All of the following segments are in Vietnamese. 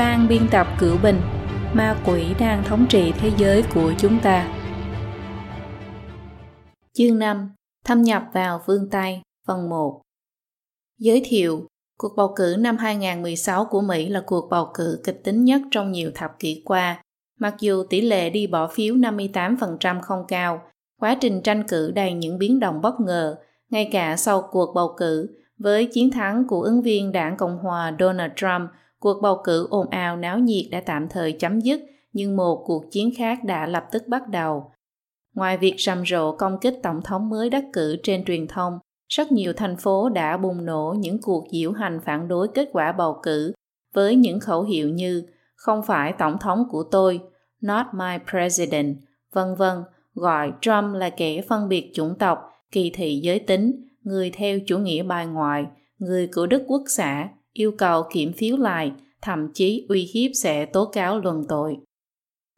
ban biên tập cửu bình ma quỷ đang thống trị thế giới của chúng ta chương 5 thâm nhập vào phương Tây phần 1 Giới thiệu Cuộc bầu cử năm 2016 của Mỹ là cuộc bầu cử kịch tính nhất trong nhiều thập kỷ qua. Mặc dù tỷ lệ đi bỏ phiếu 58% không cao, quá trình tranh cử đầy những biến động bất ngờ, ngay cả sau cuộc bầu cử, với chiến thắng của ứng viên đảng Cộng hòa Donald Trump, cuộc bầu cử ồn ào náo nhiệt đã tạm thời chấm dứt, nhưng một cuộc chiến khác đã lập tức bắt đầu. Ngoài việc rầm rộ công kích tổng thống mới đắc cử trên truyền thông, rất nhiều thành phố đã bùng nổ những cuộc diễu hành phản đối kết quả bầu cử với những khẩu hiệu như không phải tổng thống của tôi, not my president, vân vân, gọi Trump là kẻ phân biệt chủng tộc, kỳ thị giới tính, người theo chủ nghĩa bài ngoại, người của Đức Quốc xã, yêu cầu kiểm phiếu lại, thậm chí uy hiếp sẽ tố cáo luận tội.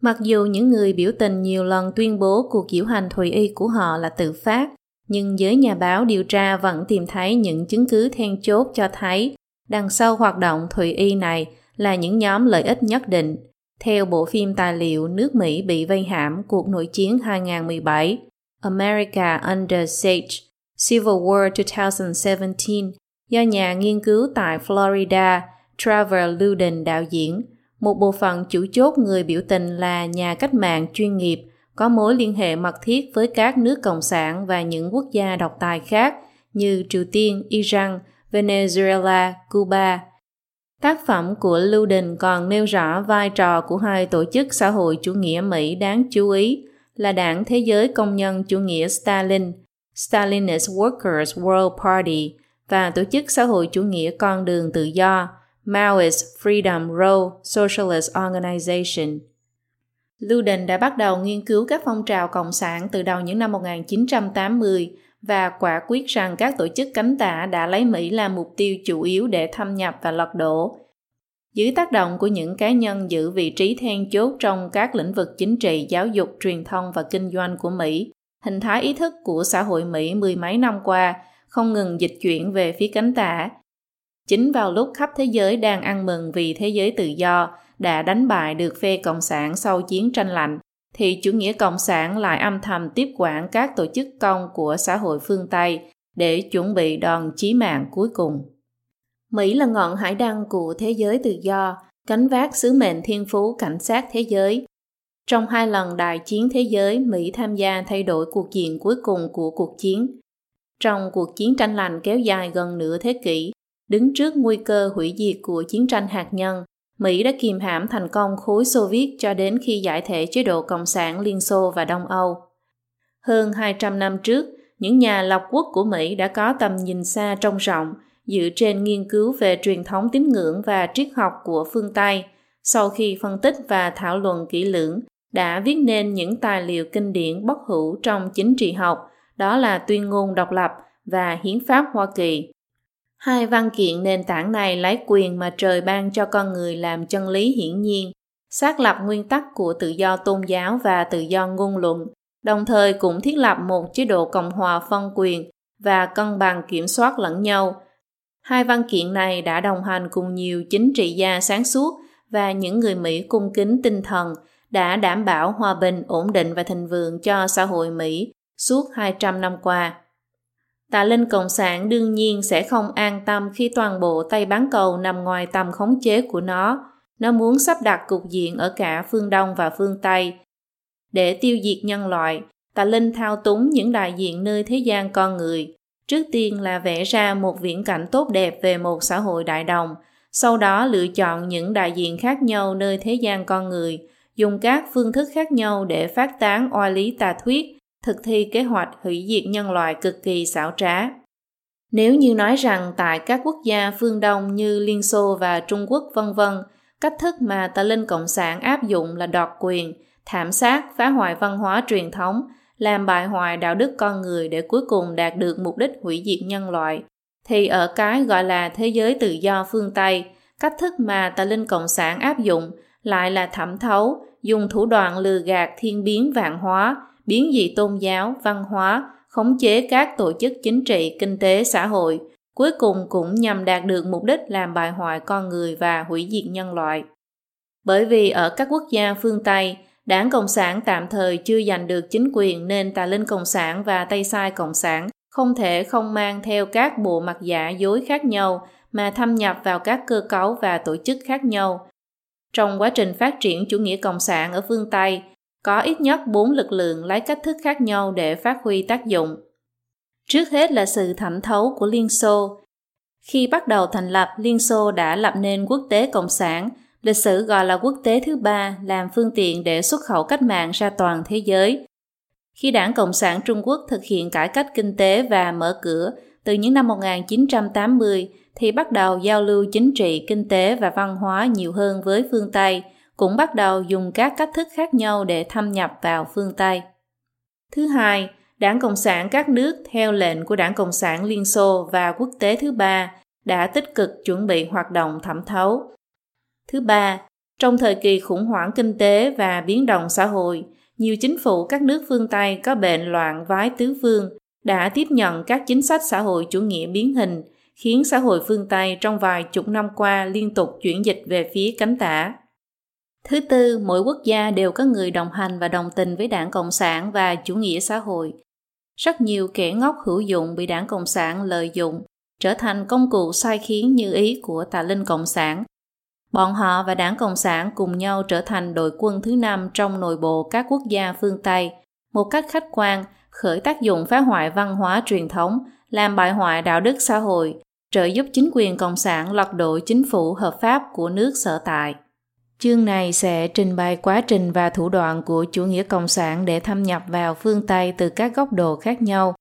Mặc dù những người biểu tình nhiều lần tuyên bố cuộc diễu hành Thùy Y của họ là tự phát, nhưng giới nhà báo điều tra vẫn tìm thấy những chứng cứ then chốt cho thấy đằng sau hoạt động Thùy Y này là những nhóm lợi ích nhất định. Theo bộ phim tài liệu Nước Mỹ bị vây hãm cuộc nội chiến 2017, America Under Siege, Civil War 2017, do nhà nghiên cứu tại Florida Trevor Luden đạo diễn, một bộ phận chủ chốt người biểu tình là nhà cách mạng chuyên nghiệp có mối liên hệ mật thiết với các nước cộng sản và những quốc gia độc tài khác như Triều Tiên, Iran, Venezuela, Cuba. Tác phẩm của Luden còn nêu rõ vai trò của hai tổ chức xã hội chủ nghĩa Mỹ đáng chú ý là Đảng Thế giới Công nhân Chủ nghĩa Stalin, Stalinist Workers World Party và Tổ chức Xã hội Chủ nghĩa Con đường Tự do, Maoist Freedom Road Socialist Organization. Luden đã bắt đầu nghiên cứu các phong trào cộng sản từ đầu những năm 1980 và quả quyết rằng các tổ chức cánh tả đã lấy Mỹ làm mục tiêu chủ yếu để thâm nhập và lật đổ. Dưới tác động của những cá nhân giữ vị trí then chốt trong các lĩnh vực chính trị, giáo dục, truyền thông và kinh doanh của Mỹ, hình thái ý thức của xã hội Mỹ mười mấy năm qua không ngừng dịch chuyển về phía cánh tả. Chính vào lúc khắp thế giới đang ăn mừng vì thế giới tự do đã đánh bại được phe Cộng sản sau chiến tranh lạnh, thì chủ nghĩa Cộng sản lại âm thầm tiếp quản các tổ chức công của xã hội phương Tây để chuẩn bị đòn chí mạng cuối cùng. Mỹ là ngọn hải đăng của thế giới tự do, cánh vác sứ mệnh thiên phú cảnh sát thế giới. Trong hai lần đại chiến thế giới, Mỹ tham gia thay đổi cuộc diện cuối cùng của cuộc chiến. Trong cuộc chiến tranh lạnh kéo dài gần nửa thế kỷ, đứng trước nguy cơ hủy diệt của chiến tranh hạt nhân, Mỹ đã kìm hãm thành công khối Xô Viết cho đến khi giải thể chế độ Cộng sản Liên Xô và Đông Âu. Hơn 200 năm trước, những nhà lập quốc của Mỹ đã có tầm nhìn xa trông rộng, dựa trên nghiên cứu về truyền thống tín ngưỡng và triết học của phương Tây, sau khi phân tích và thảo luận kỹ lưỡng, đã viết nên những tài liệu kinh điển bất hủ trong chính trị học, đó là tuyên ngôn độc lập và hiến pháp Hoa Kỳ. Hai văn kiện nền tảng này lấy quyền mà trời ban cho con người làm chân lý hiển nhiên, xác lập nguyên tắc của tự do tôn giáo và tự do ngôn luận, đồng thời cũng thiết lập một chế độ cộng hòa phân quyền và cân bằng kiểm soát lẫn nhau. Hai văn kiện này đã đồng hành cùng nhiều chính trị gia sáng suốt và những người Mỹ cung kính tinh thần đã đảm bảo hòa bình, ổn định và thịnh vượng cho xã hội Mỹ suốt 200 năm qua. Tà linh Cộng sản đương nhiên sẽ không an tâm khi toàn bộ Tây Bán Cầu nằm ngoài tầm khống chế của nó. Nó muốn sắp đặt cục diện ở cả phương Đông và phương Tây. Để tiêu diệt nhân loại, tà linh thao túng những đại diện nơi thế gian con người. Trước tiên là vẽ ra một viễn cảnh tốt đẹp về một xã hội đại đồng, sau đó lựa chọn những đại diện khác nhau nơi thế gian con người, dùng các phương thức khác nhau để phát tán oai lý tà thuyết thực thi kế hoạch hủy diệt nhân loại cực kỳ xảo trá. Nếu như nói rằng tại các quốc gia phương Đông như Liên Xô và Trung Quốc vân vân, cách thức mà tà linh cộng sản áp dụng là đoạt quyền, thảm sát, phá hoại văn hóa truyền thống, làm bại hoại đạo đức con người để cuối cùng đạt được mục đích hủy diệt nhân loại, thì ở cái gọi là thế giới tự do phương Tây, cách thức mà tà linh cộng sản áp dụng lại là thẩm thấu, dùng thủ đoạn lừa gạt thiên biến vạn hóa, biến dị tôn giáo, văn hóa, khống chế các tổ chức chính trị, kinh tế, xã hội, cuối cùng cũng nhằm đạt được mục đích làm bại hoại con người và hủy diệt nhân loại. Bởi vì ở các quốc gia phương Tây, đảng Cộng sản tạm thời chưa giành được chính quyền nên tà linh Cộng sản và Tây Sai Cộng sản không thể không mang theo các bộ mặt giả dối khác nhau mà thâm nhập vào các cơ cấu và tổ chức khác nhau. Trong quá trình phát triển chủ nghĩa cộng sản ở phương Tây, có ít nhất bốn lực lượng lấy cách thức khác nhau để phát huy tác dụng. Trước hết là sự thẩm thấu của Liên Xô. Khi bắt đầu thành lập, Liên Xô đã lập nên quốc tế cộng sản, lịch sử gọi là quốc tế thứ ba làm phương tiện để xuất khẩu cách mạng ra toàn thế giới. Khi đảng Cộng sản Trung Quốc thực hiện cải cách kinh tế và mở cửa từ những năm 1980 thì bắt đầu giao lưu chính trị, kinh tế và văn hóa nhiều hơn với phương Tây, cũng bắt đầu dùng các cách thức khác nhau để thâm nhập vào phương Tây. Thứ hai, Đảng Cộng sản các nước theo lệnh của Đảng Cộng sản Liên Xô và quốc tế thứ ba đã tích cực chuẩn bị hoạt động thẩm thấu. Thứ ba, trong thời kỳ khủng hoảng kinh tế và biến động xã hội, nhiều chính phủ các nước phương Tây có bệnh loạn vái tứ phương đã tiếp nhận các chính sách xã hội chủ nghĩa biến hình, khiến xã hội phương Tây trong vài chục năm qua liên tục chuyển dịch về phía cánh tả. Thứ tư, mỗi quốc gia đều có người đồng hành và đồng tình với đảng Cộng sản và chủ nghĩa xã hội. Rất nhiều kẻ ngốc hữu dụng bị đảng Cộng sản lợi dụng, trở thành công cụ sai khiến như ý của tà linh Cộng sản. Bọn họ và đảng Cộng sản cùng nhau trở thành đội quân thứ năm trong nội bộ các quốc gia phương Tây, một cách khách quan, khởi tác dụng phá hoại văn hóa truyền thống, làm bại hoại đạo đức xã hội, trợ giúp chính quyền Cộng sản lật đổ chính phủ hợp pháp của nước sở tại. Chương này sẽ trình bày quá trình và thủ đoạn của chủ nghĩa cộng sản để thâm nhập vào phương Tây từ các góc độ khác nhau.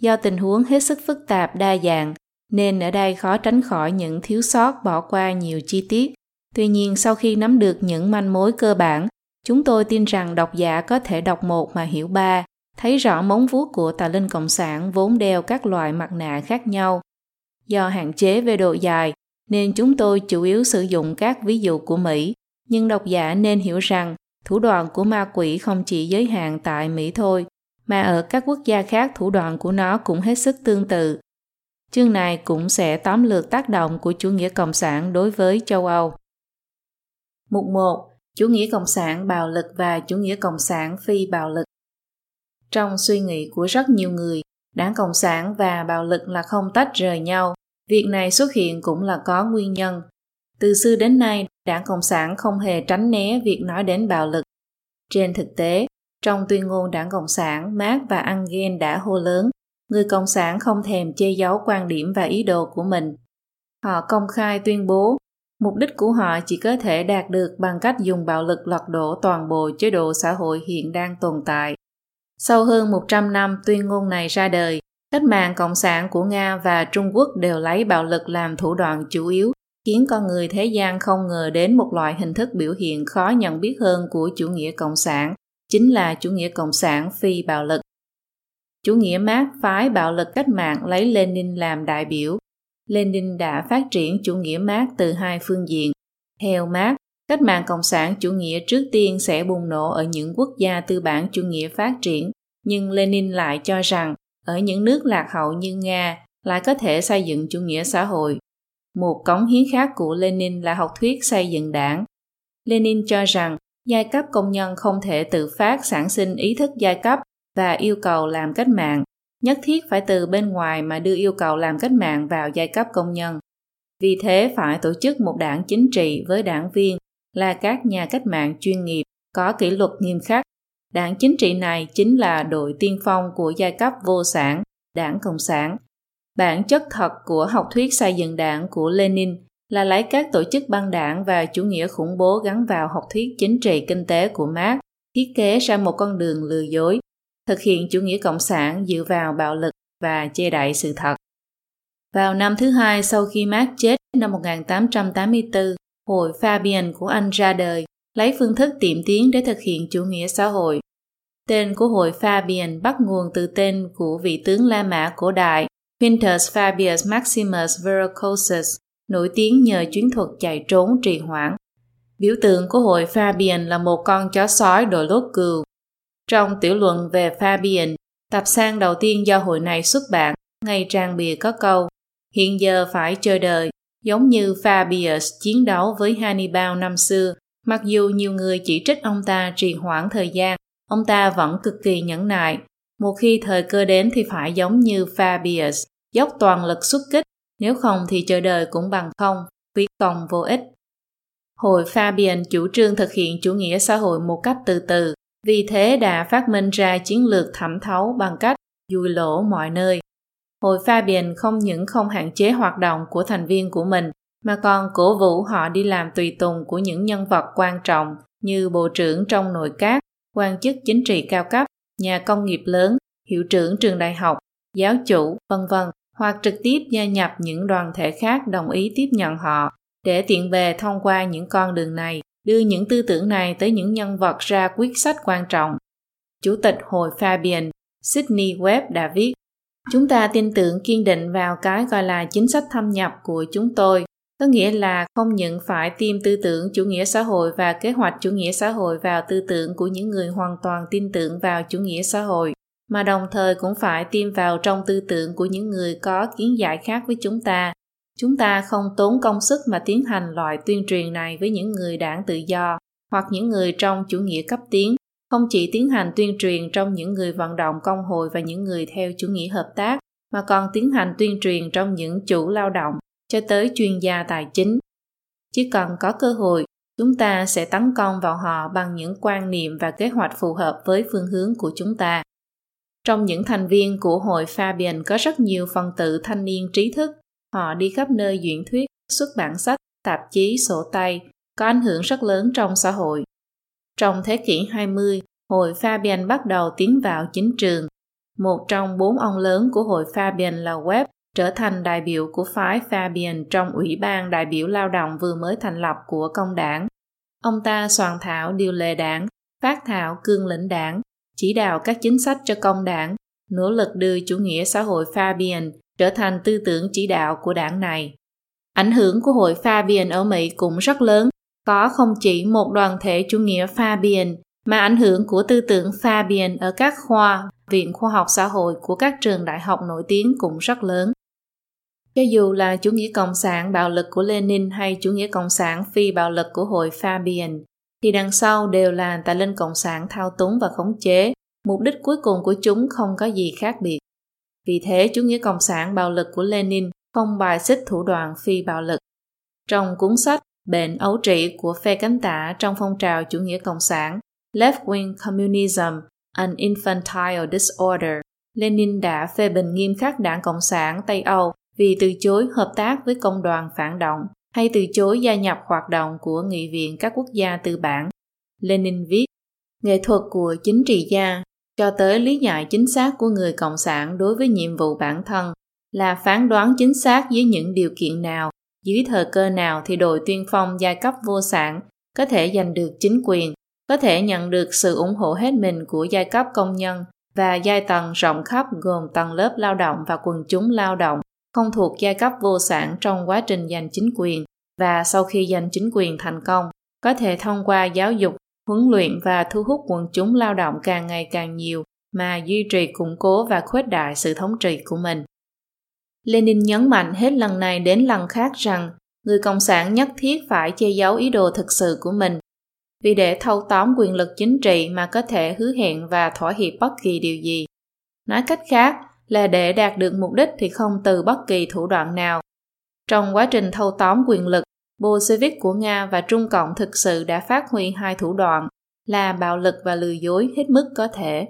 Do tình huống hết sức phức tạp đa dạng, nên ở đây khó tránh khỏi những thiếu sót bỏ qua nhiều chi tiết. Tuy nhiên sau khi nắm được những manh mối cơ bản, chúng tôi tin rằng độc giả có thể đọc một mà hiểu ba, thấy rõ móng vuốt của tà linh cộng sản vốn đeo các loại mặt nạ khác nhau. Do hạn chế về độ dài, nên chúng tôi chủ yếu sử dụng các ví dụ của Mỹ, nhưng độc giả nên hiểu rằng thủ đoạn của ma quỷ không chỉ giới hạn tại Mỹ thôi, mà ở các quốc gia khác thủ đoạn của nó cũng hết sức tương tự. Chương này cũng sẽ tóm lược tác động của chủ nghĩa cộng sản đối với châu Âu. Mục 1. Chủ nghĩa cộng sản bạo lực và chủ nghĩa cộng sản phi bạo lực. Trong suy nghĩ của rất nhiều người, đảng cộng sản và bạo lực là không tách rời nhau. Việc này xuất hiện cũng là có nguyên nhân. Từ xưa đến nay, đảng Cộng sản không hề tránh né việc nói đến bạo lực. Trên thực tế, trong tuyên ngôn đảng Cộng sản, Marx và Engels đã hô lớn, người Cộng sản không thèm che giấu quan điểm và ý đồ của mình. Họ công khai tuyên bố, mục đích của họ chỉ có thể đạt được bằng cách dùng bạo lực lật đổ toàn bộ chế độ xã hội hiện đang tồn tại. Sau hơn 100 năm tuyên ngôn này ra đời, cách mạng Cộng sản của Nga và Trung Quốc đều lấy bạo lực làm thủ đoạn chủ yếu khiến con người thế gian không ngờ đến một loại hình thức biểu hiện khó nhận biết hơn của chủ nghĩa cộng sản, chính là chủ nghĩa cộng sản phi bạo lực. Chủ nghĩa Mác phái bạo lực cách mạng lấy Lenin làm đại biểu. Lenin đã phát triển chủ nghĩa Mác từ hai phương diện. Theo Mác, cách mạng cộng sản chủ nghĩa trước tiên sẽ bùng nổ ở những quốc gia tư bản chủ nghĩa phát triển, nhưng Lenin lại cho rằng ở những nước lạc hậu như Nga lại có thể xây dựng chủ nghĩa xã hội một cống hiến khác của Lenin là học thuyết xây dựng đảng. Lenin cho rằng giai cấp công nhân không thể tự phát sản sinh ý thức giai cấp và yêu cầu làm cách mạng, nhất thiết phải từ bên ngoài mà đưa yêu cầu làm cách mạng vào giai cấp công nhân. Vì thế phải tổ chức một đảng chính trị với đảng viên là các nhà cách mạng chuyên nghiệp có kỷ luật nghiêm khắc. Đảng chính trị này chính là đội tiên phong của giai cấp vô sản, đảng Cộng sản, Bản chất thật của học thuyết xây dựng đảng của Lenin là lấy các tổ chức băng đảng và chủ nghĩa khủng bố gắn vào học thuyết chính trị kinh tế của Marx, thiết kế ra một con đường lừa dối, thực hiện chủ nghĩa cộng sản dựa vào bạo lực và che đậy sự thật. Vào năm thứ hai sau khi Marx chết năm 1884, hội Fabian của Anh ra đời, lấy phương thức tiệm tiến để thực hiện chủ nghĩa xã hội. Tên của hội Fabian bắt nguồn từ tên của vị tướng La Mã cổ đại Quintus Fabius Maximus Verrucosus nổi tiếng nhờ chuyến thuật chạy trốn trì hoãn. Biểu tượng của hội Fabian là một con chó sói đội lốt cừu. Trong tiểu luận về Fabian, tập san đầu tiên do hội này xuất bản, ngay trang bìa có câu Hiện giờ phải chờ đợi, giống như Fabius chiến đấu với Hannibal năm xưa, Mặc dù nhiều người chỉ trích ông ta trì hoãn thời gian, ông ta vẫn cực kỳ nhẫn nại. Một khi thời cơ đến thì phải giống như Fabius, dốc toàn lực xuất kích, nếu không thì chờ đời cũng bằng không, phí công vô ích. Hội Fabian chủ trương thực hiện chủ nghĩa xã hội một cách từ từ, vì thế đã phát minh ra chiến lược thẩm thấu bằng cách dùi lỗ mọi nơi. Hội Fabian không những không hạn chế hoạt động của thành viên của mình, mà còn cổ vũ họ đi làm tùy tùng của những nhân vật quan trọng như bộ trưởng trong nội các, quan chức chính trị cao cấp, nhà công nghiệp lớn, hiệu trưởng trường đại học, giáo chủ, vân vân, hoặc trực tiếp gia nhập những đoàn thể khác đồng ý tiếp nhận họ để tiện bề thông qua những con đường này đưa những tư tưởng này tới những nhân vật ra quyết sách quan trọng. Chủ tịch Hội Fabian Sydney Webb đã viết Chúng ta tin tưởng kiên định vào cái gọi là chính sách thâm nhập của chúng tôi, có nghĩa là không những phải tiêm tư tưởng chủ nghĩa xã hội và kế hoạch chủ nghĩa xã hội vào tư tưởng của những người hoàn toàn tin tưởng vào chủ nghĩa xã hội, mà đồng thời cũng phải tiêm vào trong tư tưởng của những người có kiến giải khác với chúng ta Chúng ta không tốn công sức mà tiến hành loại tuyên truyền này với những người đảng tự do hoặc những người trong chủ nghĩa cấp tiến, không chỉ tiến hành tuyên truyền trong những người vận động công hội và những người theo chủ nghĩa hợp tác, mà còn tiến hành tuyên truyền trong những chủ lao động cho tới chuyên gia tài chính. Chỉ cần có cơ hội, chúng ta sẽ tấn công vào họ bằng những quan niệm và kế hoạch phù hợp với phương hướng của chúng ta. Trong những thành viên của hội Fabian có rất nhiều phần tử thanh niên trí thức Họ đi khắp nơi diễn thuyết, xuất bản sách, tạp chí, sổ tay, có ảnh hưởng rất lớn trong xã hội. Trong thế kỷ 20, hội Fabian bắt đầu tiến vào chính trường. Một trong bốn ông lớn của hội Fabian là Webb trở thành đại biểu của phái Fabian trong Ủy ban đại biểu lao động vừa mới thành lập của công đảng. Ông ta soạn thảo điều lệ đảng, phát thảo cương lĩnh đảng, chỉ đạo các chính sách cho công đảng, nỗ lực đưa chủ nghĩa xã hội Fabian trở thành tư tưởng chỉ đạo của đảng này. Ảnh hưởng của hội Fabian ở Mỹ cũng rất lớn, có không chỉ một đoàn thể chủ nghĩa Fabian mà ảnh hưởng của tư tưởng Fabian ở các khoa, viện khoa học xã hội của các trường đại học nổi tiếng cũng rất lớn. Cho dù là chủ nghĩa cộng sản bạo lực của Lenin hay chủ nghĩa cộng sản phi bạo lực của hội Fabian, thì đằng sau đều là tà linh cộng sản thao túng và khống chế, mục đích cuối cùng của chúng không có gì khác biệt. Vì thế, chủ nghĩa cộng sản bạo lực của Lenin không bài xích thủ đoạn phi bạo lực. Trong cuốn sách Bệnh ấu trĩ của phe cánh tả trong phong trào chủ nghĩa cộng sản Left-wing Communism, an Infantile Disorder, Lenin đã phê bình nghiêm khắc đảng Cộng sản Tây Âu vì từ chối hợp tác với công đoàn phản động hay từ chối gia nhập hoạt động của Nghị viện các quốc gia tư bản. Lenin viết, nghệ thuật của chính trị gia cho tới lý giải chính xác của người cộng sản đối với nhiệm vụ bản thân là phán đoán chính xác dưới những điều kiện nào dưới thời cơ nào thì đội tuyên phong giai cấp vô sản có thể giành được chính quyền có thể nhận được sự ủng hộ hết mình của giai cấp công nhân và giai tầng rộng khắp gồm tầng lớp lao động và quần chúng lao động không thuộc giai cấp vô sản trong quá trình giành chính quyền và sau khi giành chính quyền thành công, có thể thông qua giáo dục, huấn luyện và thu hút quần chúng lao động càng ngày càng nhiều mà duy trì củng cố và khuếch đại sự thống trị của mình. Lenin nhấn mạnh hết lần này đến lần khác rằng người Cộng sản nhất thiết phải che giấu ý đồ thực sự của mình vì để thâu tóm quyền lực chính trị mà có thể hứa hẹn và thỏa hiệp bất kỳ điều gì. Nói cách khác là để đạt được mục đích thì không từ bất kỳ thủ đoạn nào. Trong quá trình thâu tóm quyền lực, Bolshevik của Nga và Trung Cộng thực sự đã phát huy hai thủ đoạn là bạo lực và lừa dối hết mức có thể.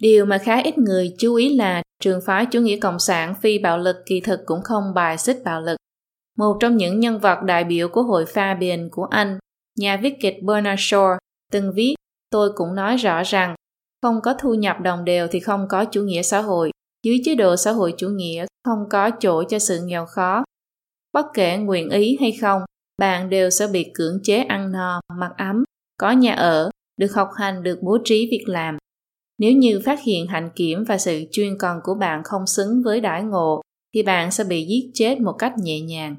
Điều mà khá ít người chú ý là trường phái chủ nghĩa cộng sản phi bạo lực kỳ thực cũng không bài xích bạo lực. Một trong những nhân vật đại biểu của hội Fabian của Anh, nhà viết kịch Bernard Shaw, từng viết, tôi cũng nói rõ rằng không có thu nhập đồng đều thì không có chủ nghĩa xã hội. Dưới chế độ xã hội chủ nghĩa không có chỗ cho sự nghèo khó Bất kể nguyện ý hay không, bạn đều sẽ bị cưỡng chế ăn no, mặc ấm, có nhà ở, được học hành, được bố trí việc làm. Nếu như phát hiện hạnh kiểm và sự chuyên cần của bạn không xứng với đãi ngộ, thì bạn sẽ bị giết chết một cách nhẹ nhàng.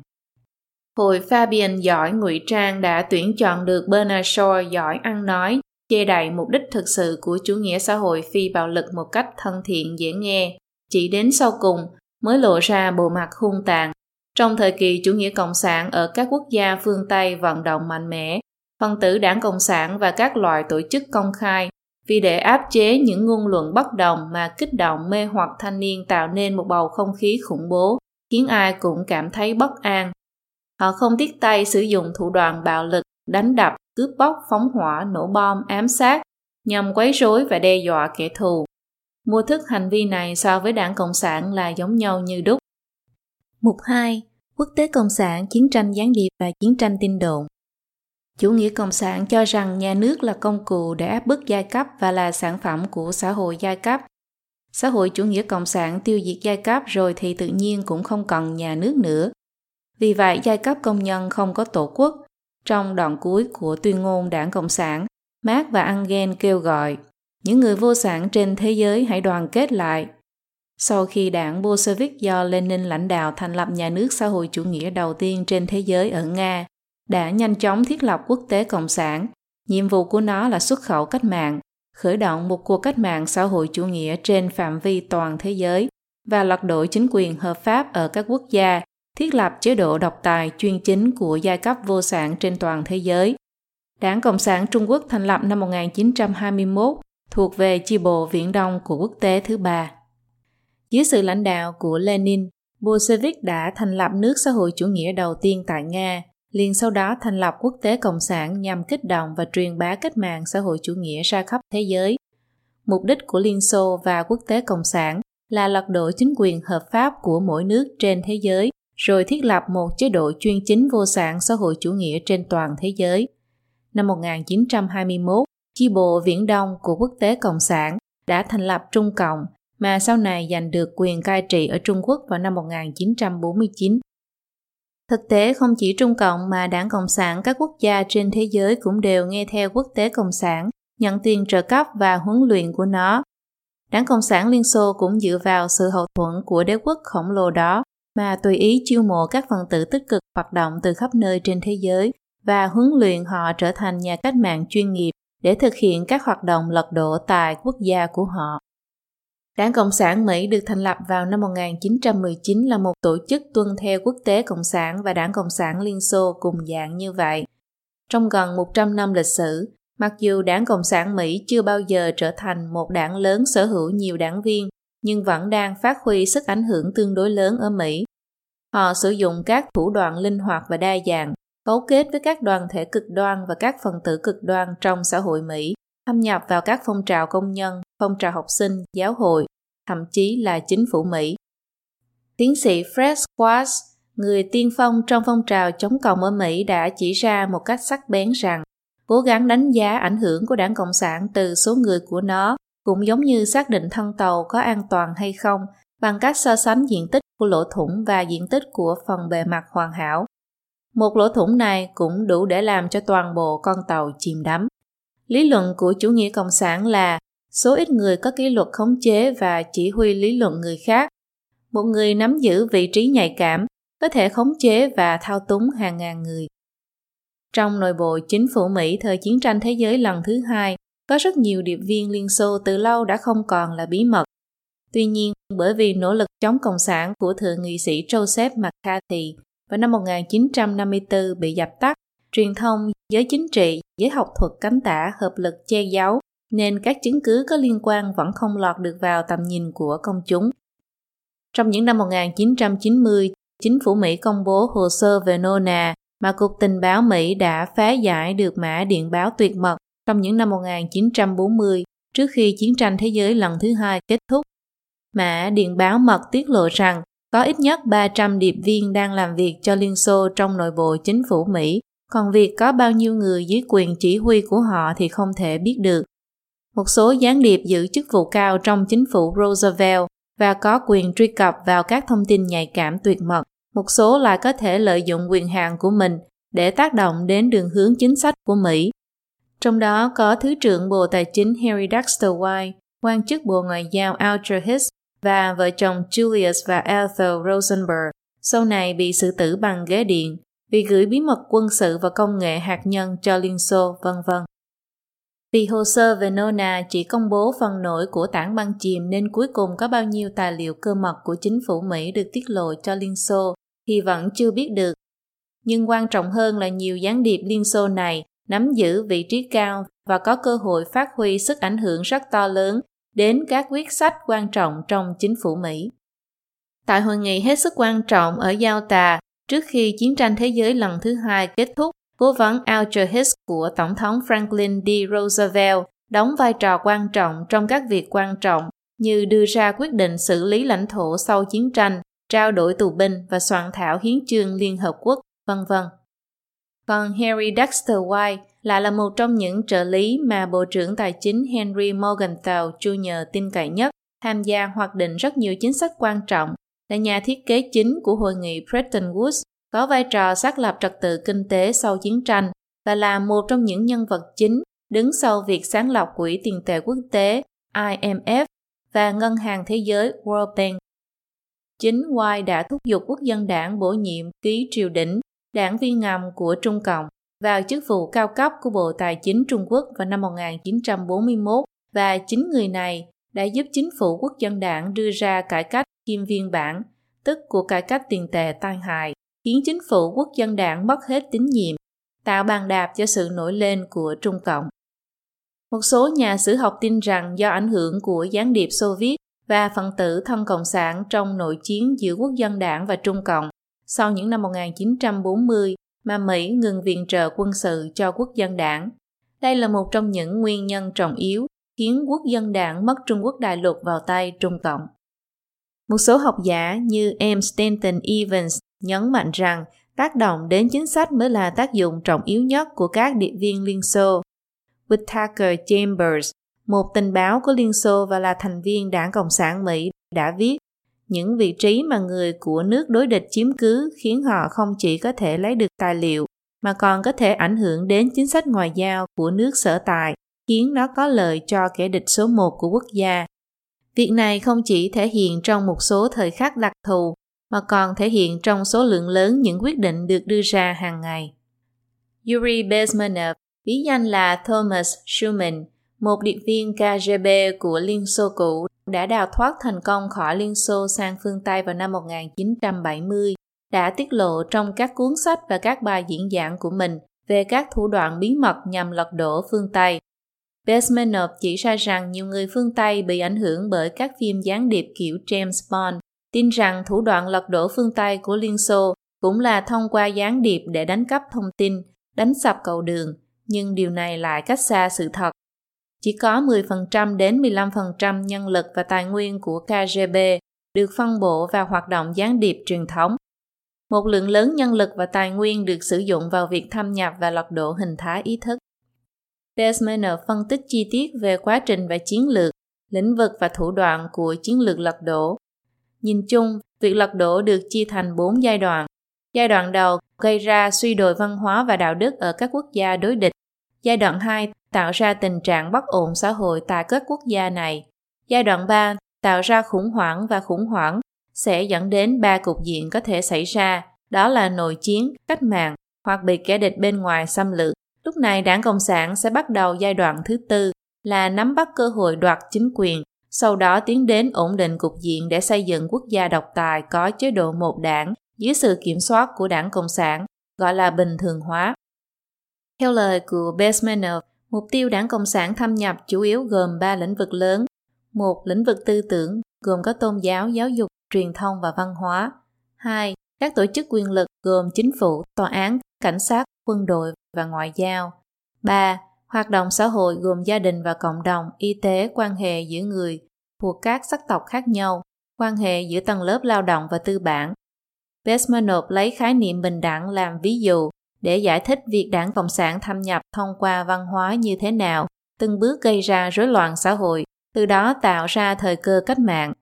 Hội Fabian giỏi ngụy trang đã tuyển chọn được Bernard Shaw giỏi ăn nói, che đậy mục đích thực sự của chủ nghĩa xã hội phi bạo lực một cách thân thiện dễ nghe. Chỉ đến sau cùng mới lộ ra bộ mặt hung tàn trong thời kỳ chủ nghĩa cộng sản ở các quốc gia phương Tây vận động mạnh mẽ, phân tử đảng Cộng sản và các loại tổ chức công khai vì để áp chế những ngôn luận bất đồng mà kích động mê hoặc thanh niên tạo nên một bầu không khí khủng bố, khiến ai cũng cảm thấy bất an. Họ không tiếc tay sử dụng thủ đoạn bạo lực, đánh đập, cướp bóc, phóng hỏa, nổ bom, ám sát, nhằm quấy rối và đe dọa kẻ thù. Mô thức hành vi này so với đảng Cộng sản là giống nhau như đúc. Mục 2. Quốc tế Cộng sản, chiến tranh gián điệp và chiến tranh tin đồn Chủ nghĩa Cộng sản cho rằng nhà nước là công cụ để áp bức giai cấp và là sản phẩm của xã hội giai cấp. Xã hội chủ nghĩa Cộng sản tiêu diệt giai cấp rồi thì tự nhiên cũng không cần nhà nước nữa. Vì vậy, giai cấp công nhân không có tổ quốc. Trong đoạn cuối của tuyên ngôn đảng Cộng sản, Marx và Engel kêu gọi những người vô sản trên thế giới hãy đoàn kết lại. Sau khi đảng Bolshevik do Lenin lãnh đạo thành lập nhà nước xã hội chủ nghĩa đầu tiên trên thế giới ở Nga, đã nhanh chóng thiết lập quốc tế cộng sản. Nhiệm vụ của nó là xuất khẩu cách mạng, khởi động một cuộc cách mạng xã hội chủ nghĩa trên phạm vi toàn thế giới và lật đổ chính quyền hợp pháp ở các quốc gia, thiết lập chế độ độc tài chuyên chính của giai cấp vô sản trên toàn thế giới. Đảng Cộng sản Trung Quốc thành lập năm 1921 thuộc về chi bộ Viễn Đông của quốc tế thứ ba. Dưới sự lãnh đạo của Lenin, Bolshevik đã thành lập nước xã hội chủ nghĩa đầu tiên tại Nga, liền sau đó thành lập quốc tế cộng sản nhằm kích động và truyền bá cách mạng xã hội chủ nghĩa ra khắp thế giới. Mục đích của Liên Xô và quốc tế cộng sản là lật đổ chính quyền hợp pháp của mỗi nước trên thế giới, rồi thiết lập một chế độ chuyên chính vô sản xã hội chủ nghĩa trên toàn thế giới. Năm 1921, chi bộ Viễn Đông của quốc tế cộng sản đã thành lập Trung Cộng mà sau này giành được quyền cai trị ở Trung Quốc vào năm 1949. Thực tế không chỉ Trung Cộng mà Đảng Cộng sản các quốc gia trên thế giới cũng đều nghe theo quốc tế Cộng sản, nhận tiền trợ cấp và huấn luyện của nó. Đảng Cộng sản Liên Xô cũng dựa vào sự hậu thuẫn của đế quốc khổng lồ đó mà tùy ý chiêu mộ các phần tử tích cực hoạt động từ khắp nơi trên thế giới và huấn luyện họ trở thành nhà cách mạng chuyên nghiệp để thực hiện các hoạt động lật đổ tại quốc gia của họ. Đảng Cộng sản Mỹ được thành lập vào năm 1919 là một tổ chức tuân theo quốc tế Cộng sản và Đảng Cộng sản Liên Xô cùng dạng như vậy. Trong gần 100 năm lịch sử, mặc dù Đảng Cộng sản Mỹ chưa bao giờ trở thành một đảng lớn sở hữu nhiều đảng viên, nhưng vẫn đang phát huy sức ảnh hưởng tương đối lớn ở Mỹ. Họ sử dụng các thủ đoạn linh hoạt và đa dạng, cấu kết với các đoàn thể cực đoan và các phần tử cực đoan trong xã hội Mỹ, thâm nhập vào các phong trào công nhân, phong trào học sinh, giáo hội, thậm chí là chính phủ Mỹ. Tiến sĩ Fred Schwartz, người tiên phong trong phong trào chống cộng ở Mỹ đã chỉ ra một cách sắc bén rằng cố gắng đánh giá ảnh hưởng của đảng Cộng sản từ số người của nó cũng giống như xác định thân tàu có an toàn hay không bằng cách so sánh diện tích của lỗ thủng và diện tích của phần bề mặt hoàn hảo. Một lỗ thủng này cũng đủ để làm cho toàn bộ con tàu chìm đắm. Lý luận của chủ nghĩa cộng sản là số ít người có kỷ luật khống chế và chỉ huy lý luận người khác. Một người nắm giữ vị trí nhạy cảm có thể khống chế và thao túng hàng ngàn người. Trong nội bộ chính phủ Mỹ thời chiến tranh thế giới lần thứ hai, có rất nhiều điệp viên Liên Xô từ lâu đã không còn là bí mật. Tuy nhiên, bởi vì nỗ lực chống cộng sản của thượng nghị sĩ Joseph McCarthy vào năm 1954 bị dập tắt, truyền thông, giới chính trị, giới học thuật cánh tả hợp lực che giấu nên các chứng cứ có liên quan vẫn không lọt được vào tầm nhìn của công chúng. Trong những năm 1990, chính phủ Mỹ công bố hồ sơ về Nona mà Cục Tình báo Mỹ đã phá giải được mã điện báo tuyệt mật trong những năm 1940 trước khi chiến tranh thế giới lần thứ hai kết thúc. Mã điện báo mật tiết lộ rằng có ít nhất 300 điệp viên đang làm việc cho Liên Xô trong nội bộ chính phủ Mỹ, còn việc có bao nhiêu người dưới quyền chỉ huy của họ thì không thể biết được. Một số gián điệp giữ chức vụ cao trong chính phủ Roosevelt và có quyền truy cập vào các thông tin nhạy cảm tuyệt mật. Một số lại có thể lợi dụng quyền hạn của mình để tác động đến đường hướng chính sách của Mỹ. Trong đó có Thứ trưởng Bộ Tài chính Harry Dexter White, quan chức Bộ Ngoại giao Alger Hicks và vợ chồng Julius và Ethel Rosenberg sau này bị xử tử bằng ghế điện vì gửi bí mật quân sự và công nghệ hạt nhân cho Liên Xô, vân vân. Vì hồ sơ về Nona chỉ công bố phần nổi của tảng băng chìm nên cuối cùng có bao nhiêu tài liệu cơ mật của chính phủ Mỹ được tiết lộ cho Liên Xô thì vẫn chưa biết được. Nhưng quan trọng hơn là nhiều gián điệp Liên Xô này nắm giữ vị trí cao và có cơ hội phát huy sức ảnh hưởng rất to lớn đến các quyết sách quan trọng trong chính phủ Mỹ. Tại hội nghị hết sức quan trọng ở Giao Tà trước khi chiến tranh thế giới lần thứ hai kết thúc, cố vấn Alger Hiss của Tổng thống Franklin D. Roosevelt đóng vai trò quan trọng trong các việc quan trọng như đưa ra quyết định xử lý lãnh thổ sau chiến tranh, trao đổi tù binh và soạn thảo hiến chương Liên Hợp Quốc, vân vân. Còn Harry Dexter White lại là một trong những trợ lý mà Bộ trưởng Tài chính Henry Morgenthau Jr. tin cậy nhất, tham gia hoạch định rất nhiều chính sách quan trọng, là nhà thiết kế chính của hội nghị Bretton Woods, có vai trò xác lập trật tự kinh tế sau chiến tranh và là một trong những nhân vật chính đứng sau việc sáng lập Quỹ tiền tệ quốc tế IMF và Ngân hàng Thế giới World Bank. Chính White đã thúc giục quốc dân đảng bổ nhiệm ký triều đỉnh, đảng viên ngầm của Trung Cộng, vào chức vụ cao cấp của Bộ Tài chính Trung Quốc vào năm 1941 và chính người này đã giúp chính phủ quốc dân đảng đưa ra cải cách kim viên bản, tức của cải cách tiền tệ tai hại, khiến chính phủ quốc dân đảng mất hết tín nhiệm, tạo bàn đạp cho sự nổi lên của Trung Cộng. Một số nhà sử học tin rằng do ảnh hưởng của gián điệp Xô Viết và phần tử thân Cộng sản trong nội chiến giữa quốc dân đảng và Trung Cộng sau những năm 1940 mà Mỹ ngừng viện trợ quân sự cho quốc dân đảng. Đây là một trong những nguyên nhân trọng yếu khiến quốc dân đảng mất Trung Quốc đại lục vào tay Trung Cộng. Một số học giả như M. Stanton Evans nhấn mạnh rằng tác động đến chính sách mới là tác dụng trọng yếu nhất của các điệp viên Liên Xô. Whittaker Chambers, một tình báo của Liên Xô và là thành viên Đảng Cộng sản Mỹ, đã viết những vị trí mà người của nước đối địch chiếm cứ khiến họ không chỉ có thể lấy được tài liệu mà còn có thể ảnh hưởng đến chính sách ngoại giao của nước sở tại, khiến nó có lợi cho kẻ địch số một của quốc gia. Việc này không chỉ thể hiện trong một số thời khắc đặc thù, mà còn thể hiện trong số lượng lớn những quyết định được đưa ra hàng ngày. Yuri Bezmenov, bí danh là Thomas Schumann, một điệp viên KGB của Liên Xô cũ đã đào thoát thành công khỏi Liên Xô sang phương Tây vào năm 1970, đã tiết lộ trong các cuốn sách và các bài diễn giảng của mình về các thủ đoạn bí mật nhằm lật đổ phương Tây. Besmenov chỉ ra rằng nhiều người phương Tây bị ảnh hưởng bởi các phim gián điệp kiểu James Bond, tin rằng thủ đoạn lật đổ phương Tây của Liên Xô cũng là thông qua gián điệp để đánh cắp thông tin, đánh sập cầu đường, nhưng điều này lại cách xa sự thật. Chỉ có 10% đến 15% nhân lực và tài nguyên của KGB được phân bổ vào hoạt động gián điệp truyền thống. Một lượng lớn nhân lực và tài nguyên được sử dụng vào việc thâm nhập và lật đổ hình thái ý thức. Desmainer phân tích chi tiết về quá trình và chiến lược, lĩnh vực và thủ đoạn của chiến lược lật đổ. Nhìn chung, việc lật đổ được chia thành 4 giai đoạn. Giai đoạn đầu gây ra suy đồi văn hóa và đạo đức ở các quốc gia đối địch. Giai đoạn 2 tạo ra tình trạng bất ổn xã hội tại các quốc gia này. Giai đoạn 3 tạo ra khủng hoảng và khủng hoảng sẽ dẫn đến ba cục diện có thể xảy ra, đó là nội chiến, cách mạng hoặc bị kẻ địch bên ngoài xâm lược. Lúc này đảng Cộng sản sẽ bắt đầu giai đoạn thứ tư là nắm bắt cơ hội đoạt chính quyền, sau đó tiến đến ổn định cục diện để xây dựng quốc gia độc tài có chế độ một đảng dưới sự kiểm soát của đảng Cộng sản, gọi là bình thường hóa. Theo lời của Besmanov, mục tiêu đảng Cộng sản thâm nhập chủ yếu gồm ba lĩnh vực lớn. Một, lĩnh vực tư tưởng, gồm có tôn giáo, giáo dục, truyền thông và văn hóa. Hai, các tổ chức quyền lực gồm chính phủ, tòa án, cảnh sát, quân đội và ngoại giao. 3. Hoạt động xã hội gồm gia đình và cộng đồng, y tế, quan hệ giữa người thuộc các sắc tộc khác nhau, quan hệ giữa tầng lớp lao động và tư bản. Besmanov lấy khái niệm bình đẳng làm ví dụ để giải thích việc đảng Cộng sản thâm nhập thông qua văn hóa như thế nào, từng bước gây ra rối loạn xã hội, từ đó tạo ra thời cơ cách mạng.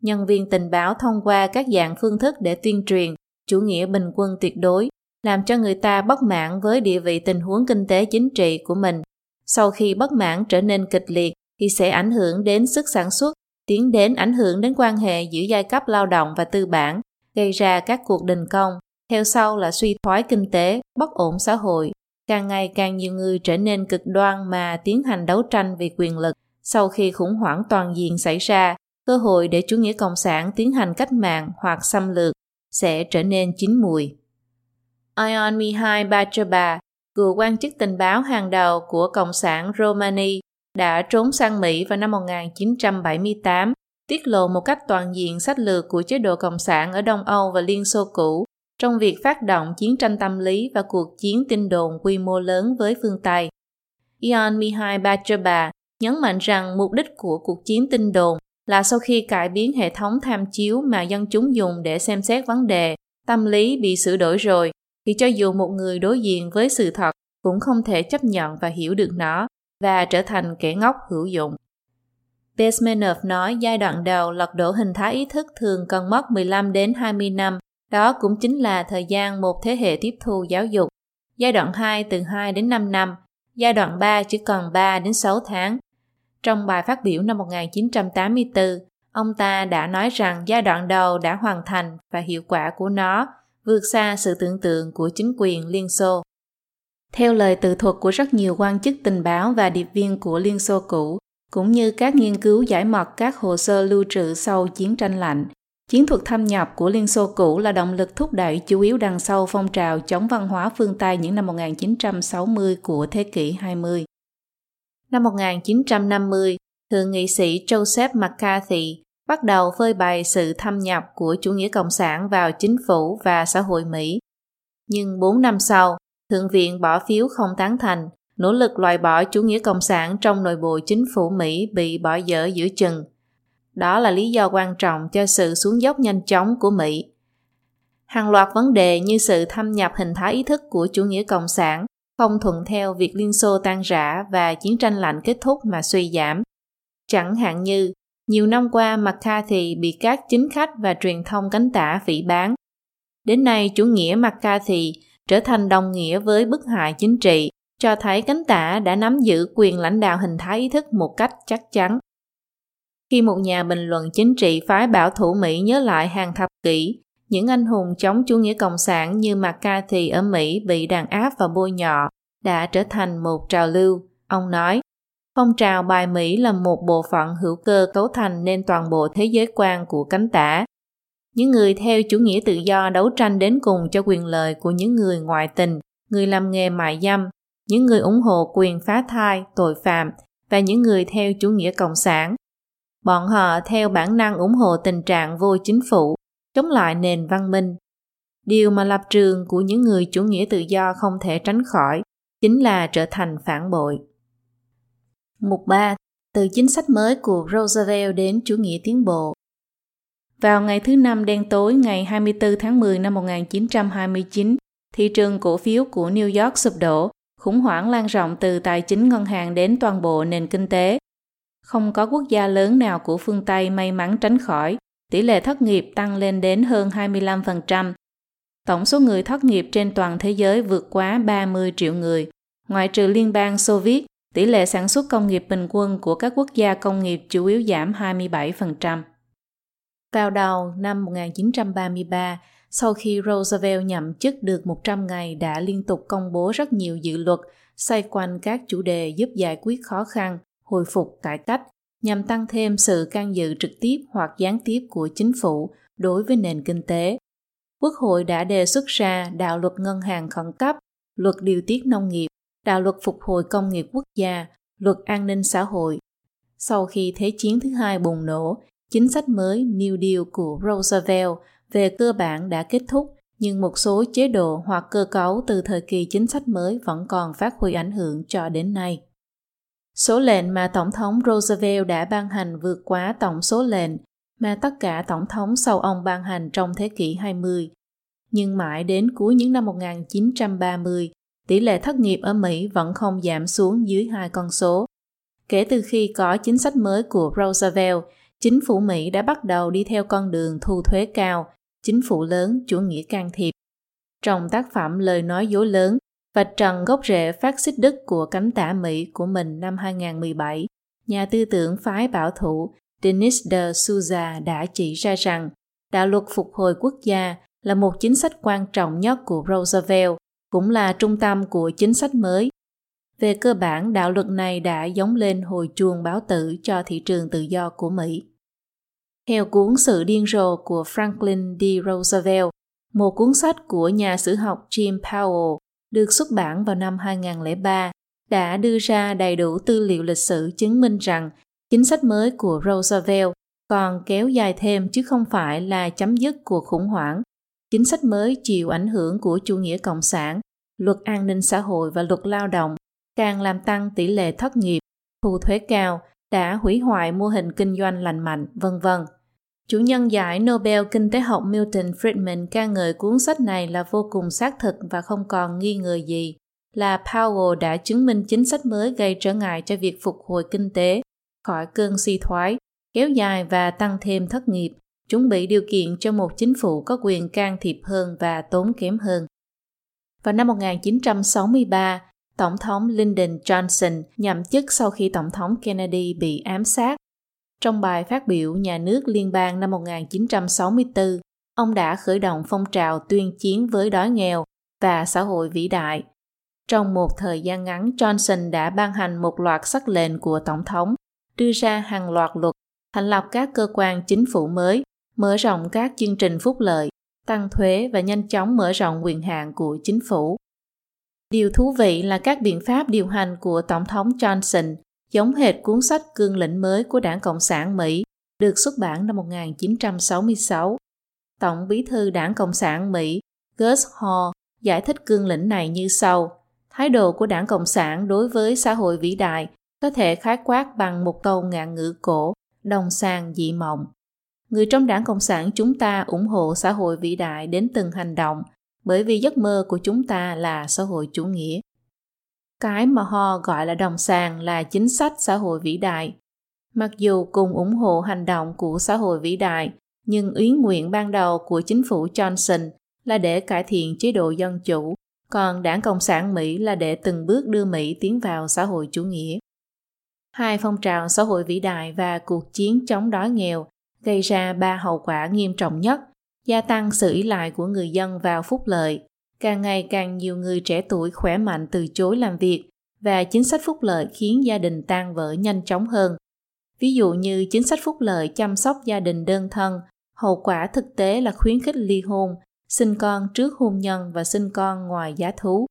Nhân viên tình báo thông qua các dạng phương thức để tuyên truyền chủ nghĩa bình quân tuyệt đối làm cho người ta bất mãn với địa vị tình huống kinh tế chính trị của mình. Sau khi bất mãn trở nên kịch liệt thì sẽ ảnh hưởng đến sức sản xuất, tiến đến ảnh hưởng đến quan hệ giữa giai cấp lao động và tư bản, gây ra các cuộc đình công. Theo sau là suy thoái kinh tế, bất ổn xã hội. Càng ngày càng nhiều người trở nên cực đoan mà tiến hành đấu tranh vì quyền lực. Sau khi khủng hoảng toàn diện xảy ra, cơ hội để chủ nghĩa cộng sản tiến hành cách mạng hoặc xâm lược sẽ trở nên chín mùi. Ion Mihai Bachaba, cựu quan chức tình báo hàng đầu của Cộng sản Romani, đã trốn sang Mỹ vào năm 1978, tiết lộ một cách toàn diện sách lược của chế độ Cộng sản ở Đông Âu và Liên Xô cũ trong việc phát động chiến tranh tâm lý và cuộc chiến tin đồn quy mô lớn với phương Tây. Ion Mihai Bachaba nhấn mạnh rằng mục đích của cuộc chiến tin đồn là sau khi cải biến hệ thống tham chiếu mà dân chúng dùng để xem xét vấn đề, tâm lý bị sửa đổi rồi, thì cho dù một người đối diện với sự thật cũng không thể chấp nhận và hiểu được nó và trở thành kẻ ngốc hữu dụng. Besmenov nói giai đoạn đầu lật đổ hình thái ý thức thường cần mất 15 đến 20 năm, đó cũng chính là thời gian một thế hệ tiếp thu giáo dục. Giai đoạn 2 từ 2 đến 5 năm, giai đoạn 3 chỉ còn 3 đến 6 tháng. Trong bài phát biểu năm 1984, ông ta đã nói rằng giai đoạn đầu đã hoàn thành và hiệu quả của nó vượt xa sự tưởng tượng của chính quyền Liên Xô. Theo lời tự thuật của rất nhiều quan chức tình báo và điệp viên của Liên Xô cũ, cũng như các nghiên cứu giải mật các hồ sơ lưu trữ sau chiến tranh lạnh, chiến thuật thâm nhập của Liên Xô cũ là động lực thúc đẩy chủ yếu đằng sau phong trào chống văn hóa phương Tây những năm 1960 của thế kỷ 20. Năm 1950, Thượng nghị sĩ Joseph McCarthy bắt đầu phơi bày sự thâm nhập của chủ nghĩa cộng sản vào chính phủ và xã hội Mỹ. Nhưng 4 năm sau, Thượng viện bỏ phiếu không tán thành, nỗ lực loại bỏ chủ nghĩa cộng sản trong nội bộ chính phủ Mỹ bị bỏ dở giữa chừng. Đó là lý do quan trọng cho sự xuống dốc nhanh chóng của Mỹ. Hàng loạt vấn đề như sự thâm nhập hình thái ý thức của chủ nghĩa cộng sản không thuận theo việc Liên Xô tan rã và chiến tranh lạnh kết thúc mà suy giảm. Chẳng hạn như, nhiều năm qua McCarthy bị các chính khách và truyền thông cánh tả phỉ bán. Đến nay, chủ nghĩa McCarthy trở thành đồng nghĩa với bức hại chính trị, cho thấy cánh tả đã nắm giữ quyền lãnh đạo hình thái ý thức một cách chắc chắn. Khi một nhà bình luận chính trị phái bảo thủ Mỹ nhớ lại hàng thập kỷ, những anh hùng chống chủ nghĩa cộng sản như McCarthy ở Mỹ bị đàn áp và bôi nhọ đã trở thành một trào lưu. Ông nói, phong trào bài Mỹ là một bộ phận hữu cơ cấu thành nên toàn bộ thế giới quan của cánh tả những người theo chủ nghĩa tự do đấu tranh đến cùng cho quyền lợi của những người ngoại tình, người làm nghề mại dâm, những người ủng hộ quyền phá thai, tội phạm và những người theo chủ nghĩa cộng sản. Bọn họ theo bản năng ủng hộ tình trạng vô chính phủ, chống lại nền văn minh. Điều mà lập trường của những người chủ nghĩa tự do không thể tránh khỏi chính là trở thành phản bội. Mục 3. Từ chính sách mới của Roosevelt đến chủ nghĩa tiến bộ vào ngày thứ Năm đen tối ngày 24 tháng 10 năm 1929, thị trường cổ phiếu của New York sụp đổ, khủng hoảng lan rộng từ tài chính ngân hàng đến toàn bộ nền kinh tế. Không có quốc gia lớn nào của phương Tây may mắn tránh khỏi, tỷ lệ thất nghiệp tăng lên đến hơn 25%. Tổng số người thất nghiệp trên toàn thế giới vượt quá 30 triệu người. Ngoại trừ Liên bang Xô Viết, tỷ lệ sản xuất công nghiệp bình quân của các quốc gia công nghiệp chủ yếu giảm 27%. Vào đầu năm 1933, sau khi Roosevelt nhậm chức được 100 ngày đã liên tục công bố rất nhiều dự luật xoay quanh các chủ đề giúp giải quyết khó khăn, hồi phục cải cách nhằm tăng thêm sự can dự trực tiếp hoặc gián tiếp của chính phủ đối với nền kinh tế. Quốc hội đã đề xuất ra đạo luật ngân hàng khẩn cấp, luật điều tiết nông nghiệp, đạo luật phục hồi công nghiệp quốc gia, luật an ninh xã hội. Sau khi Thế chiến thứ hai bùng nổ, Chính sách mới New Deal của Roosevelt về cơ bản đã kết thúc, nhưng một số chế độ hoặc cơ cấu từ thời kỳ chính sách mới vẫn còn phát huy ảnh hưởng cho đến nay. Số lệnh mà Tổng thống Roosevelt đã ban hành vượt quá tổng số lệnh mà tất cả tổng thống sau ông ban hành trong thế kỷ 20. Nhưng mãi đến cuối những năm 1930, tỷ lệ thất nghiệp ở Mỹ vẫn không giảm xuống dưới hai con số. Kể từ khi có chính sách mới của Roosevelt, chính phủ Mỹ đã bắt đầu đi theo con đường thu thuế cao, chính phủ lớn chủ nghĩa can thiệp. Trong tác phẩm Lời nói dối lớn, vạch trần gốc rễ phát xít Đức của cánh tả Mỹ của mình năm 2017, nhà tư tưởng phái bảo thủ Denis de Souza đã chỉ ra rằng đạo luật phục hồi quốc gia là một chính sách quan trọng nhất của Roosevelt, cũng là trung tâm của chính sách mới. Về cơ bản, đạo luật này đã giống lên hồi chuông báo tử cho thị trường tự do của Mỹ. Theo cuốn Sự điên rồ của Franklin D. Roosevelt, một cuốn sách của nhà sử học Jim Powell, được xuất bản vào năm 2003, đã đưa ra đầy đủ tư liệu lịch sử chứng minh rằng chính sách mới của Roosevelt còn kéo dài thêm chứ không phải là chấm dứt cuộc khủng hoảng. Chính sách mới chịu ảnh hưởng của chủ nghĩa cộng sản, luật an ninh xã hội và luật lao động càng làm tăng tỷ lệ thất nghiệp, thu thuế cao, đã hủy hoại mô hình kinh doanh lành mạnh, vân vân. Chủ nhân giải Nobel Kinh tế học Milton Friedman ca ngợi cuốn sách này là vô cùng xác thực và không còn nghi ngờ gì là Powell đã chứng minh chính sách mới gây trở ngại cho việc phục hồi kinh tế khỏi cơn suy thoái, kéo dài và tăng thêm thất nghiệp, chuẩn bị điều kiện cho một chính phủ có quyền can thiệp hơn và tốn kém hơn. Vào năm 1963, Tổng thống Lyndon Johnson nhậm chức sau khi Tổng thống Kennedy bị ám sát. Trong bài phát biểu nhà nước liên bang năm 1964, ông đã khởi động phong trào tuyên chiến với đói nghèo và xã hội vĩ đại. Trong một thời gian ngắn, Johnson đã ban hành một loạt sắc lệnh của Tổng thống, đưa ra hàng loạt luật, thành lập các cơ quan chính phủ mới, mở rộng các chương trình phúc lợi, tăng thuế và nhanh chóng mở rộng quyền hạn của chính phủ. Điều thú vị là các biện pháp điều hành của Tổng thống Johnson giống hệt cuốn sách cương lĩnh mới của Đảng Cộng sản Mỹ được xuất bản năm 1966. Tổng bí thư Đảng Cộng sản Mỹ Gus Hall giải thích cương lĩnh này như sau. Thái độ của Đảng Cộng sản đối với xã hội vĩ đại có thể khái quát bằng một câu ngạn ngữ cổ, đồng sàng dị mộng. Người trong Đảng Cộng sản chúng ta ủng hộ xã hội vĩ đại đến từng hành động bởi vì giấc mơ của chúng ta là xã hội chủ nghĩa. Cái mà họ gọi là đồng sàng là chính sách xã hội vĩ đại. Mặc dù cùng ủng hộ hành động của xã hội vĩ đại, nhưng ý nguyện ban đầu của chính phủ Johnson là để cải thiện chế độ dân chủ, còn đảng Cộng sản Mỹ là để từng bước đưa Mỹ tiến vào xã hội chủ nghĩa. Hai phong trào xã hội vĩ đại và cuộc chiến chống đói nghèo gây ra ba hậu quả nghiêm trọng nhất gia tăng sự ý lại của người dân vào phúc lợi. Càng ngày càng nhiều người trẻ tuổi khỏe mạnh từ chối làm việc và chính sách phúc lợi khiến gia đình tan vỡ nhanh chóng hơn. Ví dụ như chính sách phúc lợi chăm sóc gia đình đơn thân, hậu quả thực tế là khuyến khích ly hôn, sinh con trước hôn nhân và sinh con ngoài giá thú.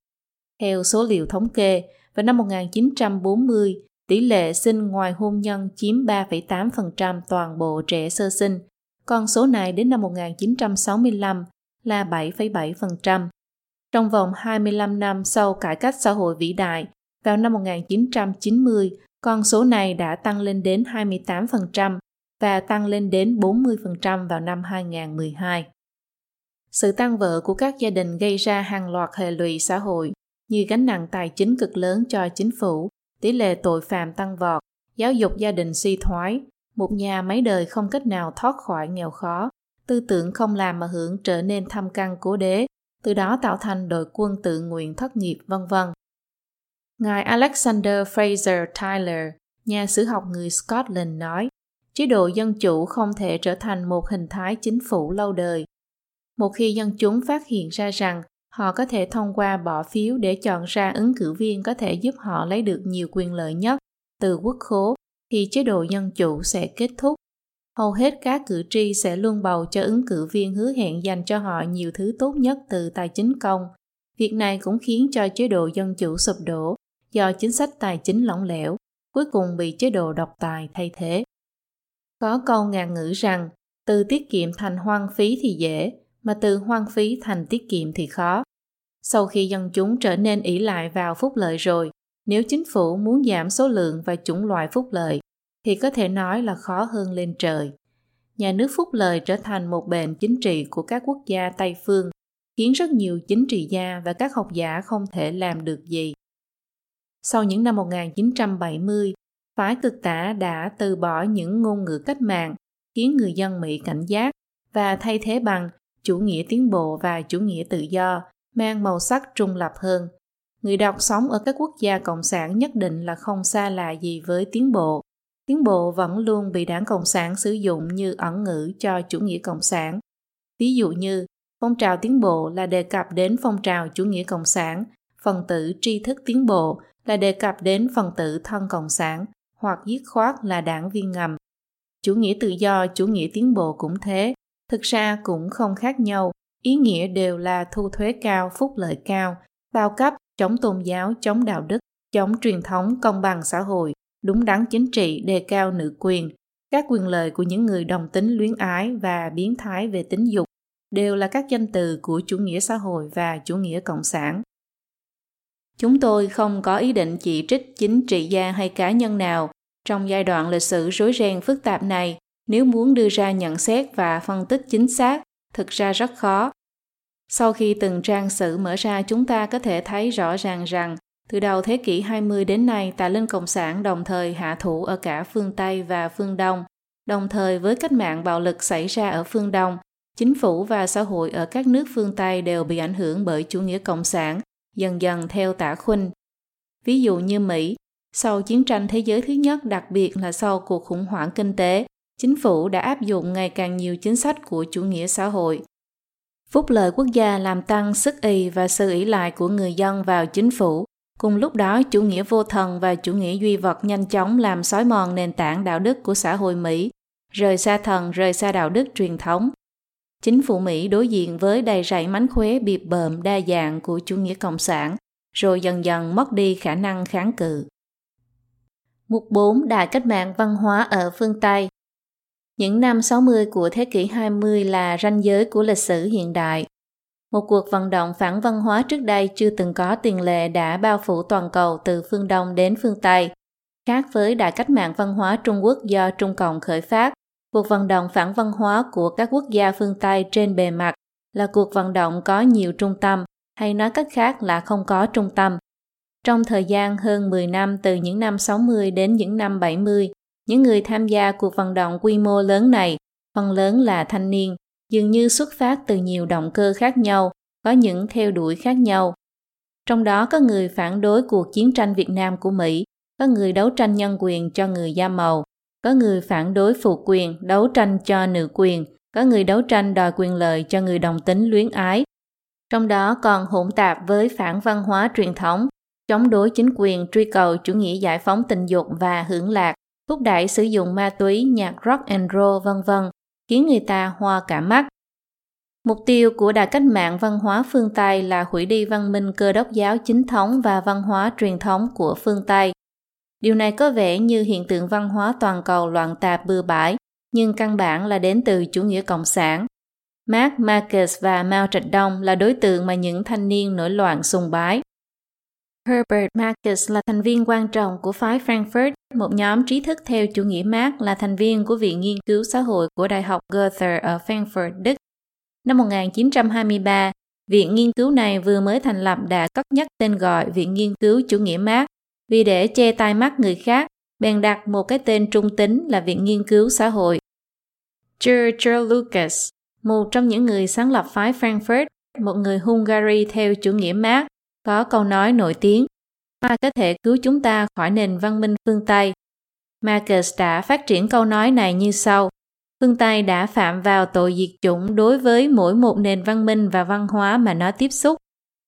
Theo số liệu thống kê, vào năm 1940, tỷ lệ sinh ngoài hôn nhân chiếm 3,8% toàn bộ trẻ sơ sinh, con số này đến năm 1965 là 7,7%. Trong vòng 25 năm sau cải cách xã hội vĩ đại, vào năm 1990, con số này đã tăng lên đến 28% và tăng lên đến 40% vào năm 2012. Sự tăng vỡ của các gia đình gây ra hàng loạt hệ lụy xã hội như gánh nặng tài chính cực lớn cho chính phủ, tỷ lệ tội phạm tăng vọt, giáo dục gia đình suy thoái, một nhà mấy đời không cách nào thoát khỏi nghèo khó, tư tưởng không làm mà hưởng trở nên thâm căn cố đế, từ đó tạo thành đội quân tự nguyện thất nghiệp vân vân. Ngài Alexander Fraser Tyler, nhà sử học người Scotland nói, chế độ dân chủ không thể trở thành một hình thái chính phủ lâu đời. Một khi dân chúng phát hiện ra rằng họ có thể thông qua bỏ phiếu để chọn ra ứng cử viên có thể giúp họ lấy được nhiều quyền lợi nhất từ quốc khố thì chế độ dân chủ sẽ kết thúc. Hầu hết các cử tri sẽ luôn bầu cho ứng cử viên hứa hẹn dành cho họ nhiều thứ tốt nhất từ tài chính công. Việc này cũng khiến cho chế độ dân chủ sụp đổ do chính sách tài chính lỏng lẻo, cuối cùng bị chế độ độc tài thay thế. Có câu ngàn ngữ rằng, từ tiết kiệm thành hoang phí thì dễ, mà từ hoang phí thành tiết kiệm thì khó. Sau khi dân chúng trở nên ỷ lại vào phúc lợi rồi, nếu chính phủ muốn giảm số lượng và chủng loại phúc lợi, thì có thể nói là khó hơn lên trời. Nhà nước phúc lợi trở thành một bệnh chính trị của các quốc gia Tây phương, khiến rất nhiều chính trị gia và các học giả không thể làm được gì. Sau những năm 1970, phái cực tả đã từ bỏ những ngôn ngữ cách mạng, khiến người dân Mỹ cảnh giác và thay thế bằng chủ nghĩa tiến bộ và chủ nghĩa tự do, mang màu sắc trung lập hơn – người đọc sống ở các quốc gia cộng sản nhất định là không xa lạ gì với tiến bộ tiến bộ vẫn luôn bị đảng cộng sản sử dụng như ẩn ngữ cho chủ nghĩa cộng sản. Ví dụ như phong trào tiến bộ là đề cập đến phong trào chủ nghĩa cộng sản phần tử tri thức tiến bộ là đề cập đến phần tử thân cộng sản hoặc dứt khoát là đảng viên ngầm. Chủ nghĩa tự do chủ nghĩa tiến bộ cũng thế thực ra cũng không khác nhau. Ý nghĩa đều là thu thuế cao phúc lợi cao bao cấp, chống tôn giáo, chống đạo đức, chống truyền thống công bằng xã hội, đúng đắn chính trị, đề cao nữ quyền, các quyền lợi của những người đồng tính luyến ái và biến thái về tính dục đều là các danh từ của chủ nghĩa xã hội và chủ nghĩa cộng sản. Chúng tôi không có ý định chỉ trích chính trị gia hay cá nhân nào. Trong giai đoạn lịch sử rối ren phức tạp này nếu muốn đưa ra nhận xét và phân tích chính xác thực ra rất khó. Sau khi từng trang sử mở ra chúng ta có thể thấy rõ ràng rằng từ đầu thế kỷ 20 đến nay, tà linh Cộng sản đồng thời hạ thủ ở cả phương Tây và phương Đông. Đồng thời với cách mạng bạo lực xảy ra ở phương Đông, chính phủ và xã hội ở các nước phương Tây đều bị ảnh hưởng bởi chủ nghĩa cộng sản, dần dần theo tả khuynh. Ví dụ như Mỹ, sau chiến tranh thế giới thứ nhất, đặc biệt là sau cuộc khủng hoảng kinh tế, chính phủ đã áp dụng ngày càng nhiều chính sách của chủ nghĩa xã hội. Phúc lợi quốc gia làm tăng sức y và sự ỷ lại của người dân vào chính phủ. Cùng lúc đó, chủ nghĩa vô thần và chủ nghĩa duy vật nhanh chóng làm xói mòn nền tảng đạo đức của xã hội Mỹ, rời xa thần, rời xa đạo đức truyền thống. Chính phủ Mỹ đối diện với đầy rẫy mánh khóe bịp bợm đa dạng của chủ nghĩa cộng sản, rồi dần dần mất đi khả năng kháng cự. Mục 4 Đại cách mạng văn hóa ở phương Tây Những năm 60 của thế kỷ 20 là ranh giới của lịch sử hiện đại. Một cuộc vận động phản văn hóa trước đây chưa từng có tiền lệ đã bao phủ toàn cầu từ phương Đông đến phương Tây. Khác với đại cách mạng văn hóa Trung Quốc do Trung Cộng khởi phát, cuộc vận động phản văn hóa của các quốc gia phương Tây trên bề mặt là cuộc vận động có nhiều trung tâm, hay nói cách khác là không có trung tâm. Trong thời gian hơn 10 năm từ những năm 60 đến những năm 70, những người tham gia cuộc vận động quy mô lớn này, phần lớn là thanh niên, dường như xuất phát từ nhiều động cơ khác nhau, có những theo đuổi khác nhau. Trong đó có người phản đối cuộc chiến tranh Việt Nam của Mỹ, có người đấu tranh nhân quyền cho người da màu, có người phản đối phụ quyền, đấu tranh cho nữ quyền, có người đấu tranh đòi quyền lợi cho người đồng tính luyến ái. Trong đó còn hỗn tạp với phản văn hóa truyền thống, chống đối chính quyền, truy cầu chủ nghĩa giải phóng tình dục và hưởng lạc, thúc đẩy sử dụng ma túy, nhạc rock and roll vân vân, khiến người ta hoa cả mắt. Mục tiêu của Đài cách mạng văn hóa phương Tây là hủy đi văn minh cơ đốc giáo chính thống và văn hóa truyền thống của phương Tây. Điều này có vẻ như hiện tượng văn hóa toàn cầu loạn tạp bừa bãi, nhưng căn bản là đến từ chủ nghĩa cộng sản. Mark Marcus và Mao Trạch Đông là đối tượng mà những thanh niên nổi loạn sùng bái. Herbert Marcus là thành viên quan trọng của phái Frankfurt, một nhóm trí thức theo chủ nghĩa Marx là thành viên của Viện Nghiên cứu Xã hội của Đại học Goethe ở Frankfurt, Đức. Năm 1923, Viện nghiên cứu này vừa mới thành lập đã cất nhắc tên gọi Viện Nghiên cứu Chủ nghĩa Marx vì để che tai mắt người khác, bèn đặt một cái tên trung tính là Viện Nghiên cứu Xã hội. George Lucas, một trong những người sáng lập phái Frankfurt, một người Hungary theo chủ nghĩa Marx, có câu nói nổi tiếng ai có thể cứu chúng ta khỏi nền văn minh phương Tây. Marcus đã phát triển câu nói này như sau. Phương Tây đã phạm vào tội diệt chủng đối với mỗi một nền văn minh và văn hóa mà nó tiếp xúc.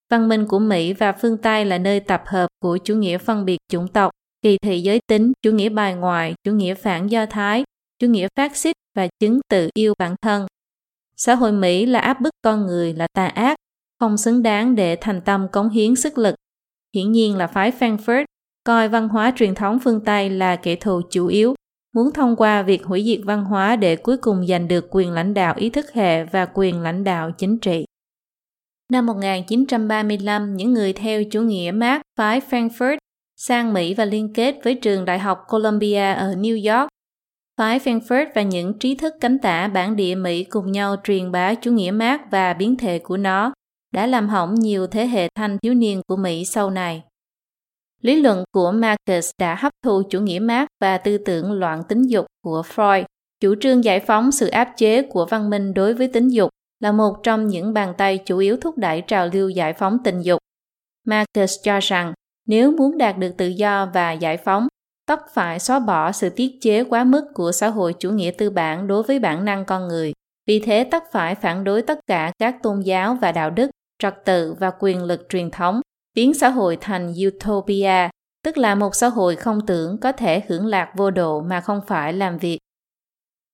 Văn minh của Mỹ và phương Tây là nơi tập hợp của chủ nghĩa phân biệt chủng tộc, kỳ thị giới tính, chủ nghĩa bài ngoại, chủ nghĩa phản do thái, chủ nghĩa phát xít và chứng tự yêu bản thân. Xã hội Mỹ là áp bức con người là tà ác, không xứng đáng để thành tâm cống hiến sức lực. Hiển nhiên là phái Frankfurt coi văn hóa truyền thống phương Tây là kẻ thù chủ yếu, muốn thông qua việc hủy diệt văn hóa để cuối cùng giành được quyền lãnh đạo ý thức hệ và quyền lãnh đạo chính trị. Năm 1935, những người theo chủ nghĩa Marx phái Frankfurt sang Mỹ và liên kết với trường Đại học Columbia ở New York. Phái Frankfurt và những trí thức cánh tả bản địa Mỹ cùng nhau truyền bá chủ nghĩa Marx và biến thể của nó đã làm hỏng nhiều thế hệ thanh thiếu niên của Mỹ sau này. Lý luận của Marcus đã hấp thu chủ nghĩa Marx và tư tưởng loạn tính dục của Freud. Chủ trương giải phóng sự áp chế của văn minh đối với tính dục là một trong những bàn tay chủ yếu thúc đẩy trào lưu giải phóng tình dục. Marcus cho rằng nếu muốn đạt được tự do và giải phóng, tất phải xóa bỏ sự tiết chế quá mức của xã hội chủ nghĩa tư bản đối với bản năng con người. Vì thế tất phải phản đối tất cả các tôn giáo và đạo đức trật tự và quyền lực truyền thống, biến xã hội thành utopia, tức là một xã hội không tưởng có thể hưởng lạc vô độ mà không phải làm việc.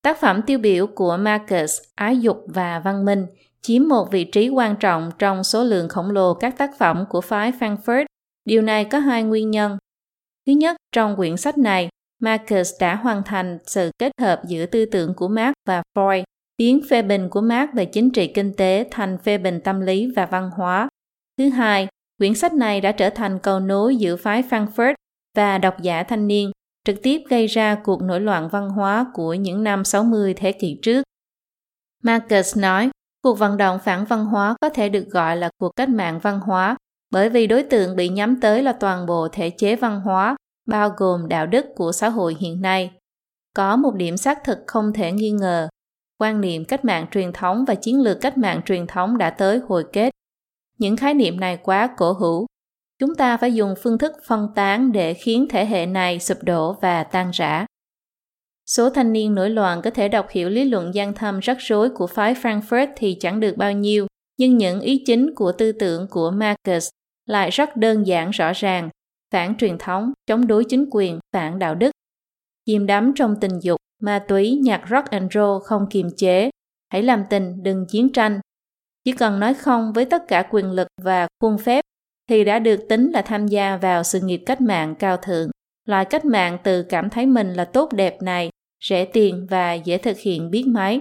Tác phẩm tiêu biểu của Marcus, Ái dục và văn minh, chiếm một vị trí quan trọng trong số lượng khổng lồ các tác phẩm của phái Frankfurt. Điều này có hai nguyên nhân. Thứ nhất, trong quyển sách này, Marcus đã hoàn thành sự kết hợp giữa tư tưởng của Marx và Freud, biến phê bình của Marx về chính trị kinh tế thành phê bình tâm lý và văn hóa. Thứ hai, quyển sách này đã trở thành cầu nối giữa phái Frankfurt và độc giả thanh niên, trực tiếp gây ra cuộc nổi loạn văn hóa của những năm 60 thế kỷ trước. Marcus nói, cuộc vận động phản văn hóa có thể được gọi là cuộc cách mạng văn hóa bởi vì đối tượng bị nhắm tới là toàn bộ thể chế văn hóa, bao gồm đạo đức của xã hội hiện nay. Có một điểm xác thực không thể nghi ngờ, quan niệm cách mạng truyền thống và chiến lược cách mạng truyền thống đã tới hồi kết. Những khái niệm này quá cổ hữu. Chúng ta phải dùng phương thức phân tán để khiến thể hệ này sụp đổ và tan rã. Số thanh niên nổi loạn có thể đọc hiểu lý luận gian thâm rắc rối của phái Frankfurt thì chẳng được bao nhiêu, nhưng những ý chính của tư tưởng của Marcus lại rất đơn giản rõ ràng, phản truyền thống, chống đối chính quyền, phản đạo đức. Chìm đắm trong tình dục, ma túy, nhạc rock and roll không kiềm chế, hãy làm tình, đừng chiến tranh. Chỉ cần nói không với tất cả quyền lực và khuôn phép thì đã được tính là tham gia vào sự nghiệp cách mạng cao thượng. Loại cách mạng từ cảm thấy mình là tốt đẹp này, rẻ tiền và dễ thực hiện biết mấy.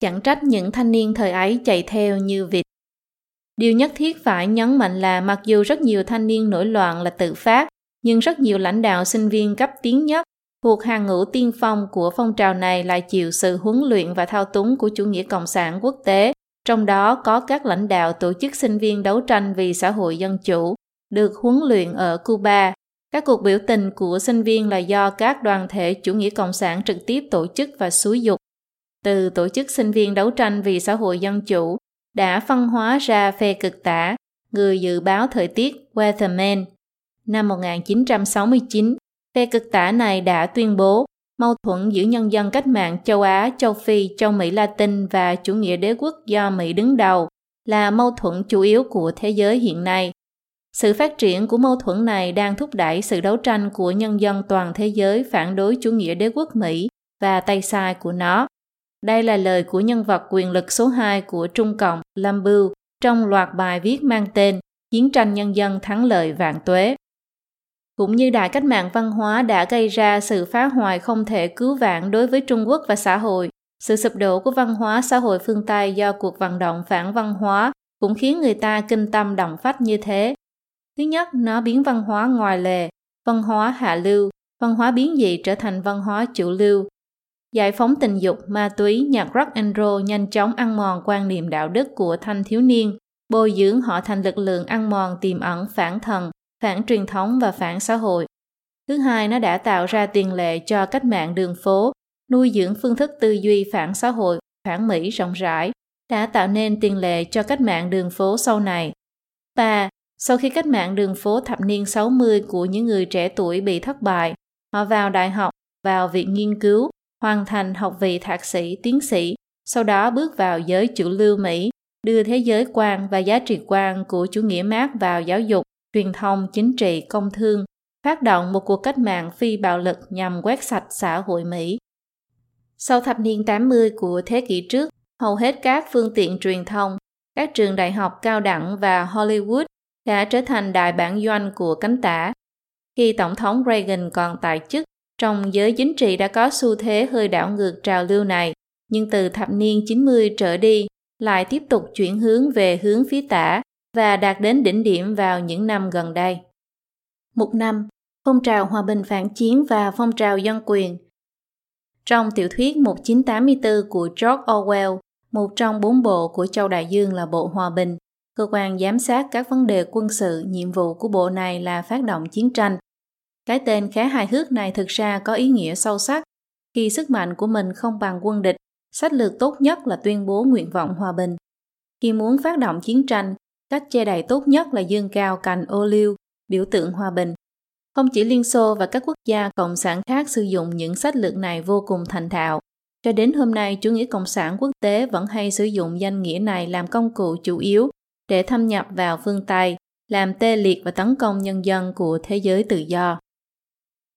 Chẳng trách những thanh niên thời ấy chạy theo như vịt. Điều nhất thiết phải nhấn mạnh là mặc dù rất nhiều thanh niên nổi loạn là tự phát, nhưng rất nhiều lãnh đạo sinh viên cấp tiến nhất thuộc hàng ngũ tiên phong của phong trào này lại chịu sự huấn luyện và thao túng của chủ nghĩa cộng sản quốc tế, trong đó có các lãnh đạo tổ chức sinh viên đấu tranh vì xã hội dân chủ, được huấn luyện ở Cuba. Các cuộc biểu tình của sinh viên là do các đoàn thể chủ nghĩa cộng sản trực tiếp tổ chức và xúi dục. Từ tổ chức sinh viên đấu tranh vì xã hội dân chủ đã phân hóa ra phe cực tả, người dự báo thời tiết Weatherman. Năm 1969, phe cực tả này đã tuyên bố mâu thuẫn giữa nhân dân cách mạng châu Á, châu Phi, châu Mỹ Latin và chủ nghĩa đế quốc do Mỹ đứng đầu là mâu thuẫn chủ yếu của thế giới hiện nay. Sự phát triển của mâu thuẫn này đang thúc đẩy sự đấu tranh của nhân dân toàn thế giới phản đối chủ nghĩa đế quốc Mỹ và tay sai của nó. Đây là lời của nhân vật quyền lực số 2 của Trung Cộng, Lâm Bưu, trong loạt bài viết mang tên Chiến tranh nhân dân thắng lợi vạn tuế. Cũng như đại cách mạng văn hóa đã gây ra sự phá hoại không thể cứu vãn đối với Trung Quốc và xã hội, sự sụp đổ của văn hóa xã hội phương Tây do cuộc vận động phản văn hóa cũng khiến người ta kinh tâm động phách như thế. Thứ nhất, nó biến văn hóa ngoài lề, văn hóa hạ lưu, văn hóa biến dị trở thành văn hóa chủ lưu, Giải phóng tình dục, ma túy, nhạc rock and roll nhanh chóng ăn mòn quan niệm đạo đức của thanh thiếu niên, bồi dưỡng họ thành lực lượng ăn mòn tiềm ẩn phản thần, phản truyền thống và phản xã hội. Thứ hai, nó đã tạo ra tiền lệ cho cách mạng đường phố, nuôi dưỡng phương thức tư duy phản xã hội, phản Mỹ rộng rãi, đã tạo nên tiền lệ cho cách mạng đường phố sau này. Ba, sau khi cách mạng đường phố thập niên 60 của những người trẻ tuổi bị thất bại, họ vào đại học, vào viện nghiên cứu, hoàn thành học vị thạc sĩ, tiến sĩ, sau đó bước vào giới chủ lưu Mỹ, đưa thế giới quan và giá trị quan của chủ nghĩa Mác vào giáo dục, truyền thông, chính trị, công thương, phát động một cuộc cách mạng phi bạo lực nhằm quét sạch xã hội Mỹ. Sau thập niên 80 của thế kỷ trước, hầu hết các phương tiện truyền thông, các trường đại học cao đẳng và Hollywood đã trở thành đại bản doanh của cánh tả. Khi Tổng thống Reagan còn tại chức, trong giới chính trị đã có xu thế hơi đảo ngược trào lưu này, nhưng từ thập niên 90 trở đi lại tiếp tục chuyển hướng về hướng phía tả và đạt đến đỉnh điểm vào những năm gần đây. Mục năm Phong trào hòa bình phản chiến và phong trào dân quyền Trong tiểu thuyết 1984 của George Orwell, một trong bốn bộ của Châu Đại Dương là Bộ Hòa bình, cơ quan giám sát các vấn đề quân sự, nhiệm vụ của bộ này là phát động chiến tranh cái tên khá hài hước này thực ra có ý nghĩa sâu sắc. Khi sức mạnh của mình không bằng quân địch, sách lược tốt nhất là tuyên bố nguyện vọng hòa bình. Khi muốn phát động chiến tranh, cách che đậy tốt nhất là dương cao cành ô liu, biểu tượng hòa bình. Không chỉ Liên Xô và các quốc gia cộng sản khác sử dụng những sách lược này vô cùng thành thạo. Cho đến hôm nay, chủ nghĩa cộng sản quốc tế vẫn hay sử dụng danh nghĩa này làm công cụ chủ yếu để thâm nhập vào phương Tây, làm tê liệt và tấn công nhân dân của thế giới tự do.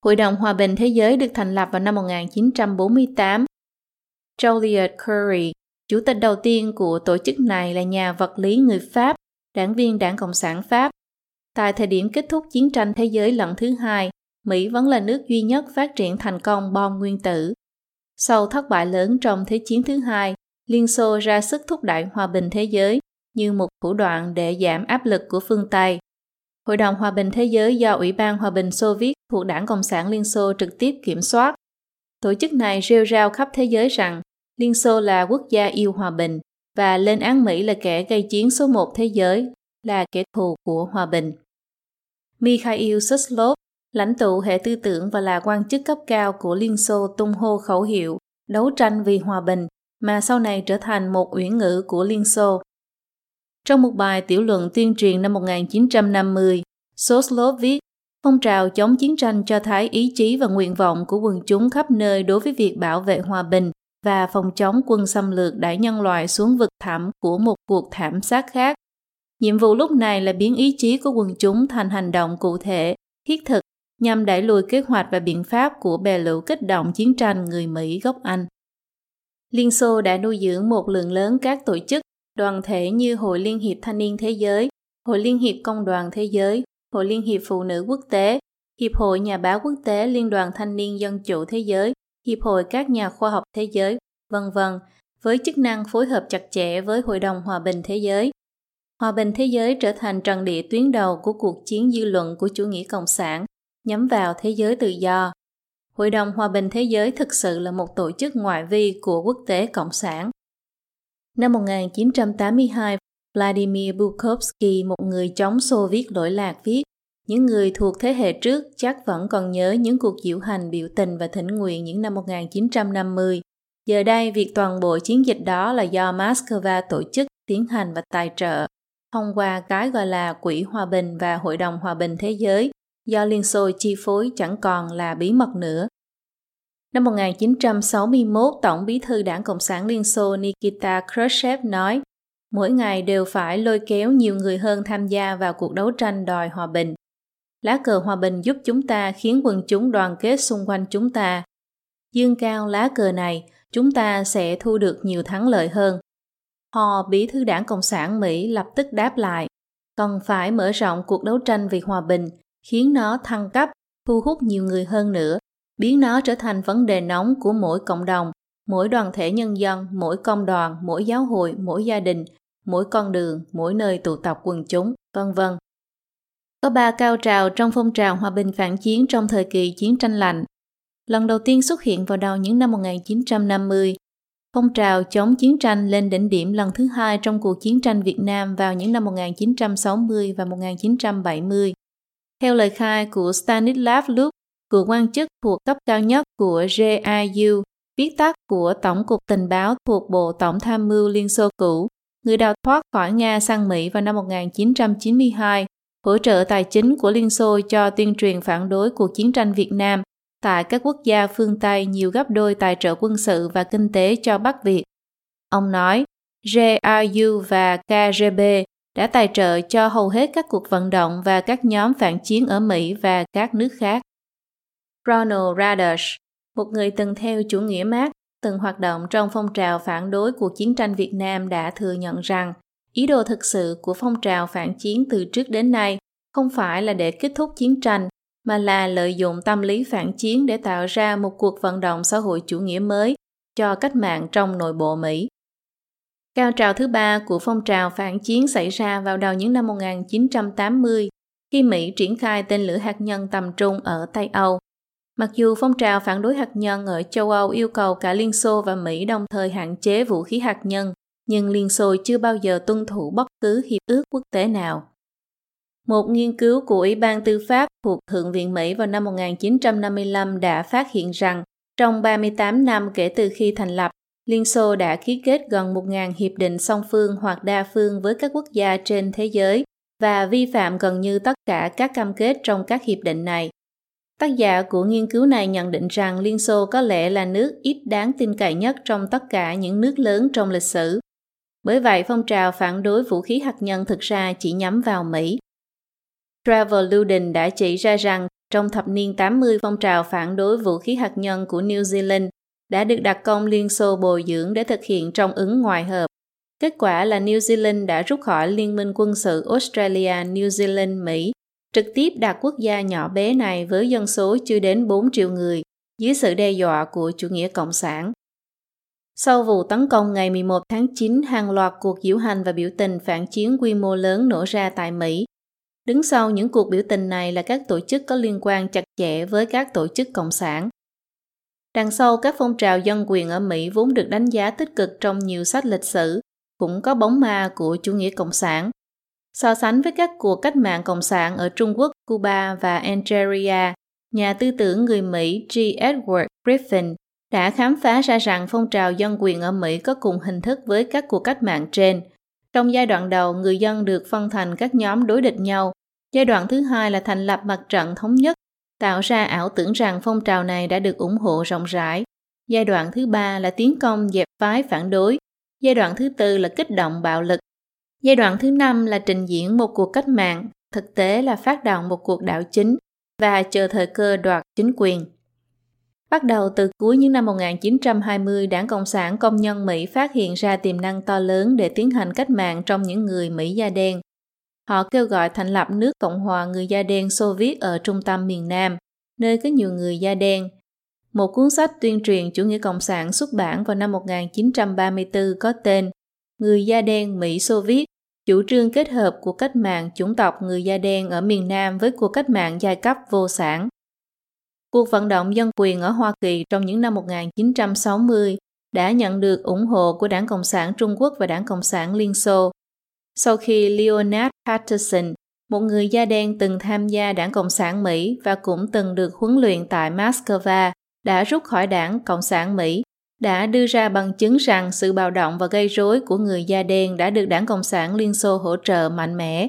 Hội đồng Hòa bình Thế giới được thành lập vào năm 1948. Joliet Curie, Chủ tịch đầu tiên của tổ chức này là nhà vật lý người Pháp, đảng viên Đảng Cộng sản Pháp. Tại thời điểm kết thúc chiến tranh thế giới lần thứ hai, Mỹ vẫn là nước duy nhất phát triển thành công bom nguyên tử. Sau thất bại lớn trong Thế chiến thứ hai, Liên Xô ra sức thúc đẩy hòa bình thế giới như một thủ đoạn để giảm áp lực của phương Tây. Hội đồng Hòa bình Thế giới do Ủy ban Hòa bình Xô Viết thuộc Đảng Cộng sản Liên Xô trực tiếp kiểm soát. Tổ chức này rêu rao khắp thế giới rằng Liên Xô là quốc gia yêu hòa bình và lên án Mỹ là kẻ gây chiến số một thế giới, là kẻ thù của hòa bình. Mikhail Suslov, lãnh tụ hệ tư tưởng và là quan chức cấp cao của Liên Xô tung hô khẩu hiệu đấu tranh vì hòa bình mà sau này trở thành một uyển ngữ của Liên Xô. Trong một bài tiểu luận tuyên truyền năm 1950, Soslov viết Phong trào chống chiến tranh cho thấy ý chí và nguyện vọng của quần chúng khắp nơi đối với việc bảo vệ hòa bình và phòng chống quân xâm lược đẩy nhân loại xuống vực thẳm của một cuộc thảm sát khác. Nhiệm vụ lúc này là biến ý chí của quần chúng thành hành động cụ thể, thiết thực nhằm đẩy lùi kế hoạch và biện pháp của bè lũ kích động chiến tranh người Mỹ gốc Anh. Liên Xô đã nuôi dưỡng một lượng lớn các tổ chức, đoàn thể như Hội Liên hiệp Thanh niên Thế giới, Hội Liên hiệp Công đoàn Thế giới, Hội Liên hiệp Phụ nữ Quốc tế, Hiệp hội Nhà báo Quốc tế Liên đoàn Thanh niên Dân chủ Thế giới, Hiệp hội các nhà khoa học thế giới, vân vân, với chức năng phối hợp chặt chẽ với Hội đồng Hòa bình Thế giới. Hòa bình Thế giới trở thành trận địa tuyến đầu của cuộc chiến dư luận của chủ nghĩa cộng sản, nhắm vào thế giới tự do. Hội đồng Hòa bình Thế giới thực sự là một tổ chức ngoại vi của quốc tế cộng sản. Năm 1982, Vladimir Bukovsky, một người chống Xô Viết lỗi lạc viết, những người thuộc thế hệ trước chắc vẫn còn nhớ những cuộc diễu hành biểu tình và thỉnh nguyện những năm 1950. Giờ đây, việc toàn bộ chiến dịch đó là do Moscow tổ chức, tiến hành và tài trợ thông qua cái gọi là Quỹ Hòa bình và Hội đồng Hòa bình Thế giới do Liên Xô chi phối chẳng còn là bí mật nữa. Năm 1961, Tổng bí thư Đảng Cộng sản Liên Xô Nikita Khrushchev nói, mỗi ngày đều phải lôi kéo nhiều người hơn tham gia vào cuộc đấu tranh đòi hòa bình. Lá cờ hòa bình giúp chúng ta khiến quần chúng đoàn kết xung quanh chúng ta. Dương cao lá cờ này, chúng ta sẽ thu được nhiều thắng lợi hơn. Họ bí thư đảng Cộng sản Mỹ lập tức đáp lại, cần phải mở rộng cuộc đấu tranh vì hòa bình, khiến nó thăng cấp, thu hút nhiều người hơn nữa, biến nó trở thành vấn đề nóng của mỗi cộng đồng, mỗi đoàn thể nhân dân, mỗi công đoàn, mỗi giáo hội, mỗi gia đình, mỗi con đường, mỗi nơi tụ tập quần chúng, vân vân. Có ba cao trào trong phong trào hòa bình phản chiến trong thời kỳ chiến tranh lạnh. Lần đầu tiên xuất hiện vào đầu những năm 1950, phong trào chống chiến tranh lên đỉnh điểm lần thứ hai trong cuộc chiến tranh Việt Nam vào những năm 1960 và 1970. Theo lời khai của Stanislav Luk, cựu quan chức thuộc cấp cao nhất của GIU, viết tắt của Tổng cục Tình báo thuộc Bộ Tổng tham mưu Liên Xô cũ, người đào thoát khỏi Nga sang Mỹ vào năm 1992, hỗ trợ tài chính của Liên Xô cho tuyên truyền phản đối cuộc chiến tranh Việt Nam tại các quốc gia phương Tây nhiều gấp đôi tài trợ quân sự và kinh tế cho Bắc Việt. Ông nói, GRU và KGB đã tài trợ cho hầu hết các cuộc vận động và các nhóm phản chiến ở Mỹ và các nước khác. Ronald radish một người từng theo chủ nghĩa Mác, từng hoạt động trong phong trào phản đối cuộc chiến tranh Việt Nam đã thừa nhận rằng ý đồ thực sự của phong trào phản chiến từ trước đến nay không phải là để kết thúc chiến tranh mà là lợi dụng tâm lý phản chiến để tạo ra một cuộc vận động xã hội chủ nghĩa mới cho cách mạng trong nội bộ Mỹ. Cao trào thứ ba của phong trào phản chiến xảy ra vào đầu những năm 1980 khi Mỹ triển khai tên lửa hạt nhân tầm trung ở Tây Âu. Mặc dù phong trào phản đối hạt nhân ở châu Âu yêu cầu cả Liên Xô và Mỹ đồng thời hạn chế vũ khí hạt nhân, nhưng Liên Xô chưa bao giờ tuân thủ bất cứ hiệp ước quốc tế nào. Một nghiên cứu của Ủy ban Tư pháp thuộc Thượng viện Mỹ vào năm 1955 đã phát hiện rằng trong 38 năm kể từ khi thành lập, Liên Xô đã ký kết gần 1.000 hiệp định song phương hoặc đa phương với các quốc gia trên thế giới và vi phạm gần như tất cả các cam kết trong các hiệp định này. Tác giả của nghiên cứu này nhận định rằng Liên Xô có lẽ là nước ít đáng tin cậy nhất trong tất cả những nước lớn trong lịch sử. Bởi vậy, phong trào phản đối vũ khí hạt nhân thực ra chỉ nhắm vào Mỹ. Trevor Luden đã chỉ ra rằng trong thập niên 80 phong trào phản đối vũ khí hạt nhân của New Zealand đã được đặc công Liên Xô bồi dưỡng để thực hiện trong ứng ngoài hợp. Kết quả là New Zealand đã rút khỏi Liên minh quân sự Australia, New Zealand, Mỹ, trực tiếp đặt quốc gia nhỏ bé này với dân số chưa đến 4 triệu người dưới sự đe dọa của chủ nghĩa cộng sản. Sau vụ tấn công ngày 11 tháng 9, hàng loạt cuộc diễu hành và biểu tình phản chiến quy mô lớn nổ ra tại Mỹ. Đứng sau những cuộc biểu tình này là các tổ chức có liên quan chặt chẽ với các tổ chức cộng sản. Đằng sau các phong trào dân quyền ở Mỹ vốn được đánh giá tích cực trong nhiều sách lịch sử, cũng có bóng ma của chủ nghĩa cộng sản. So sánh với các cuộc cách mạng cộng sản ở Trung Quốc, Cuba và Algeria, nhà tư tưởng người Mỹ G. Edward Griffin đã khám phá ra rằng phong trào dân quyền ở Mỹ có cùng hình thức với các cuộc cách mạng trên. Trong giai đoạn đầu, người dân được phân thành các nhóm đối địch nhau. Giai đoạn thứ hai là thành lập mặt trận thống nhất, tạo ra ảo tưởng rằng phong trào này đã được ủng hộ rộng rãi. Giai đoạn thứ ba là tiến công dẹp phái phản đối. Giai đoạn thứ tư là kích động bạo lực. Giai đoạn thứ năm là trình diễn một cuộc cách mạng, thực tế là phát động một cuộc đảo chính và chờ thời cơ đoạt chính quyền. Bắt đầu từ cuối những năm 1920, Đảng Cộng sản Công nhân Mỹ phát hiện ra tiềm năng to lớn để tiến hành cách mạng trong những người Mỹ da đen. Họ kêu gọi thành lập nước Cộng hòa người da đen Xô Viết ở trung tâm miền Nam, nơi có nhiều người da đen. Một cuốn sách tuyên truyền chủ nghĩa cộng sản xuất bản vào năm 1934 có tên Người da đen Mỹ Xô Viết, chủ trương kết hợp của cách mạng chủng tộc người da đen ở miền Nam với cuộc cách mạng giai cấp vô sản. Cuộc vận động dân quyền ở Hoa Kỳ trong những năm 1960 đã nhận được ủng hộ của Đảng Cộng sản Trung Quốc và Đảng Cộng sản Liên Xô. Sau khi Leonard Patterson, một người da đen từng tham gia Đảng Cộng sản Mỹ và cũng từng được huấn luyện tại Moscow, đã rút khỏi Đảng Cộng sản Mỹ, đã đưa ra bằng chứng rằng sự bạo động và gây rối của người da đen đã được Đảng Cộng sản Liên Xô hỗ trợ mạnh mẽ.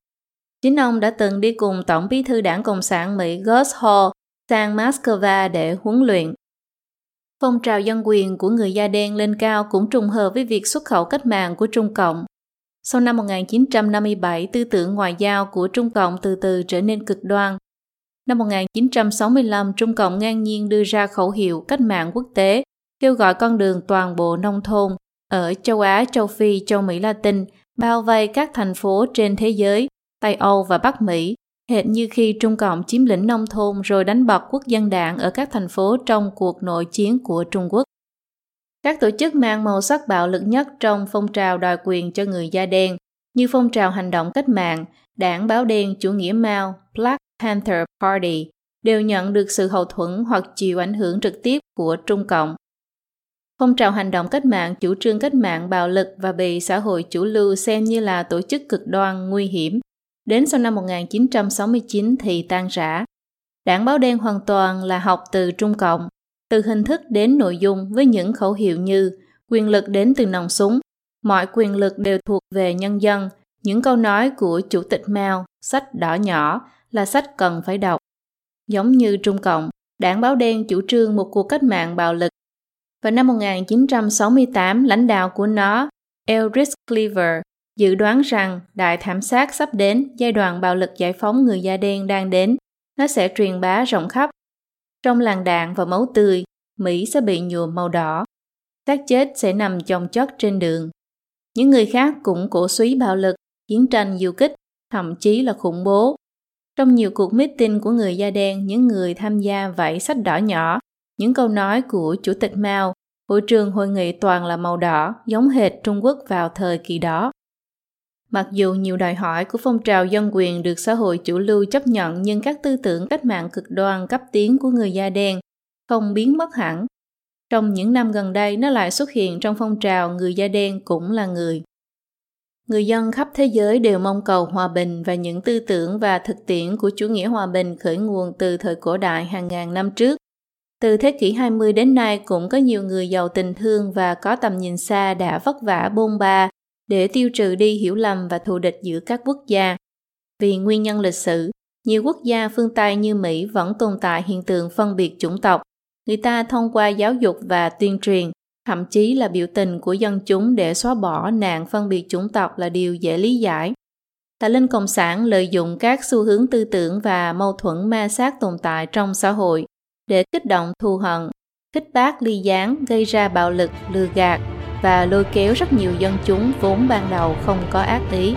Chính ông đã từng đi cùng Tổng bí thư Đảng Cộng sản Mỹ Gus Hall sang Moscow để huấn luyện. Phong trào dân quyền của người da đen lên cao cũng trùng hợp với việc xuất khẩu cách mạng của Trung Cộng. Sau năm 1957, tư tưởng ngoại giao của Trung Cộng từ từ trở nên cực đoan. Năm 1965, Trung Cộng ngang nhiên đưa ra khẩu hiệu cách mạng quốc tế, kêu gọi con đường toàn bộ nông thôn ở châu Á, châu Phi, châu Mỹ Latin, bao vây các thành phố trên thế giới, Tây Âu và Bắc Mỹ hệt như khi Trung Cộng chiếm lĩnh nông thôn rồi đánh bật quốc dân đảng ở các thành phố trong cuộc nội chiến của Trung Quốc. Các tổ chức mang màu sắc bạo lực nhất trong phong trào đòi quyền cho người da đen, như phong trào hành động cách mạng, đảng báo đen chủ nghĩa Mao, Black Panther Party, đều nhận được sự hậu thuẫn hoặc chịu ảnh hưởng trực tiếp của Trung Cộng. Phong trào hành động cách mạng chủ trương cách mạng bạo lực và bị xã hội chủ lưu xem như là tổ chức cực đoan nguy hiểm Đến sau năm 1969 thì tan rã. Đảng báo đen hoàn toàn là học từ Trung Cộng, từ hình thức đến nội dung với những khẩu hiệu như quyền lực đến từ nòng súng, mọi quyền lực đều thuộc về nhân dân, những câu nói của Chủ tịch Mao, sách đỏ nhỏ là sách cần phải đọc. Giống như Trung Cộng, đảng báo đen chủ trương một cuộc cách mạng bạo lực. Vào năm 1968, lãnh đạo của nó, Eldridge Cleaver, dự đoán rằng đại thảm sát sắp đến, giai đoạn bạo lực giải phóng người da đen đang đến, nó sẽ truyền bá rộng khắp. Trong làng đạn và máu tươi, Mỹ sẽ bị nhuộm màu đỏ. xác chết sẽ nằm chồng chất trên đường. Những người khác cũng cổ suý bạo lực, chiến tranh du kích, thậm chí là khủng bố. Trong nhiều cuộc meeting của người da đen, những người tham gia vẫy sách đỏ nhỏ, những câu nói của Chủ tịch Mao, hội trường hội nghị toàn là màu đỏ, giống hệt Trung Quốc vào thời kỳ đó. Mặc dù nhiều đòi hỏi của phong trào dân quyền được xã hội chủ lưu chấp nhận, nhưng các tư tưởng cách mạng cực đoan, cấp tiến của người da đen không biến mất hẳn. Trong những năm gần đây, nó lại xuất hiện trong phong trào người da đen cũng là người. Người dân khắp thế giới đều mong cầu hòa bình và những tư tưởng và thực tiễn của chủ nghĩa hòa bình khởi nguồn từ thời cổ đại hàng ngàn năm trước. Từ thế kỷ 20 đến nay cũng có nhiều người giàu tình thương và có tầm nhìn xa đã vất vả bôn ba để tiêu trừ đi hiểu lầm và thù địch giữa các quốc gia. Vì nguyên nhân lịch sử, nhiều quốc gia phương Tây như Mỹ vẫn tồn tại hiện tượng phân biệt chủng tộc. Người ta thông qua giáo dục và tuyên truyền, thậm chí là biểu tình của dân chúng để xóa bỏ nạn phân biệt chủng tộc là điều dễ lý giải. Tà linh Cộng sản lợi dụng các xu hướng tư tưởng và mâu thuẫn ma sát tồn tại trong xã hội để kích động thù hận, kích bác ly gián gây ra bạo lực, lừa gạt và lôi kéo rất nhiều dân chúng vốn ban đầu không có ác ý.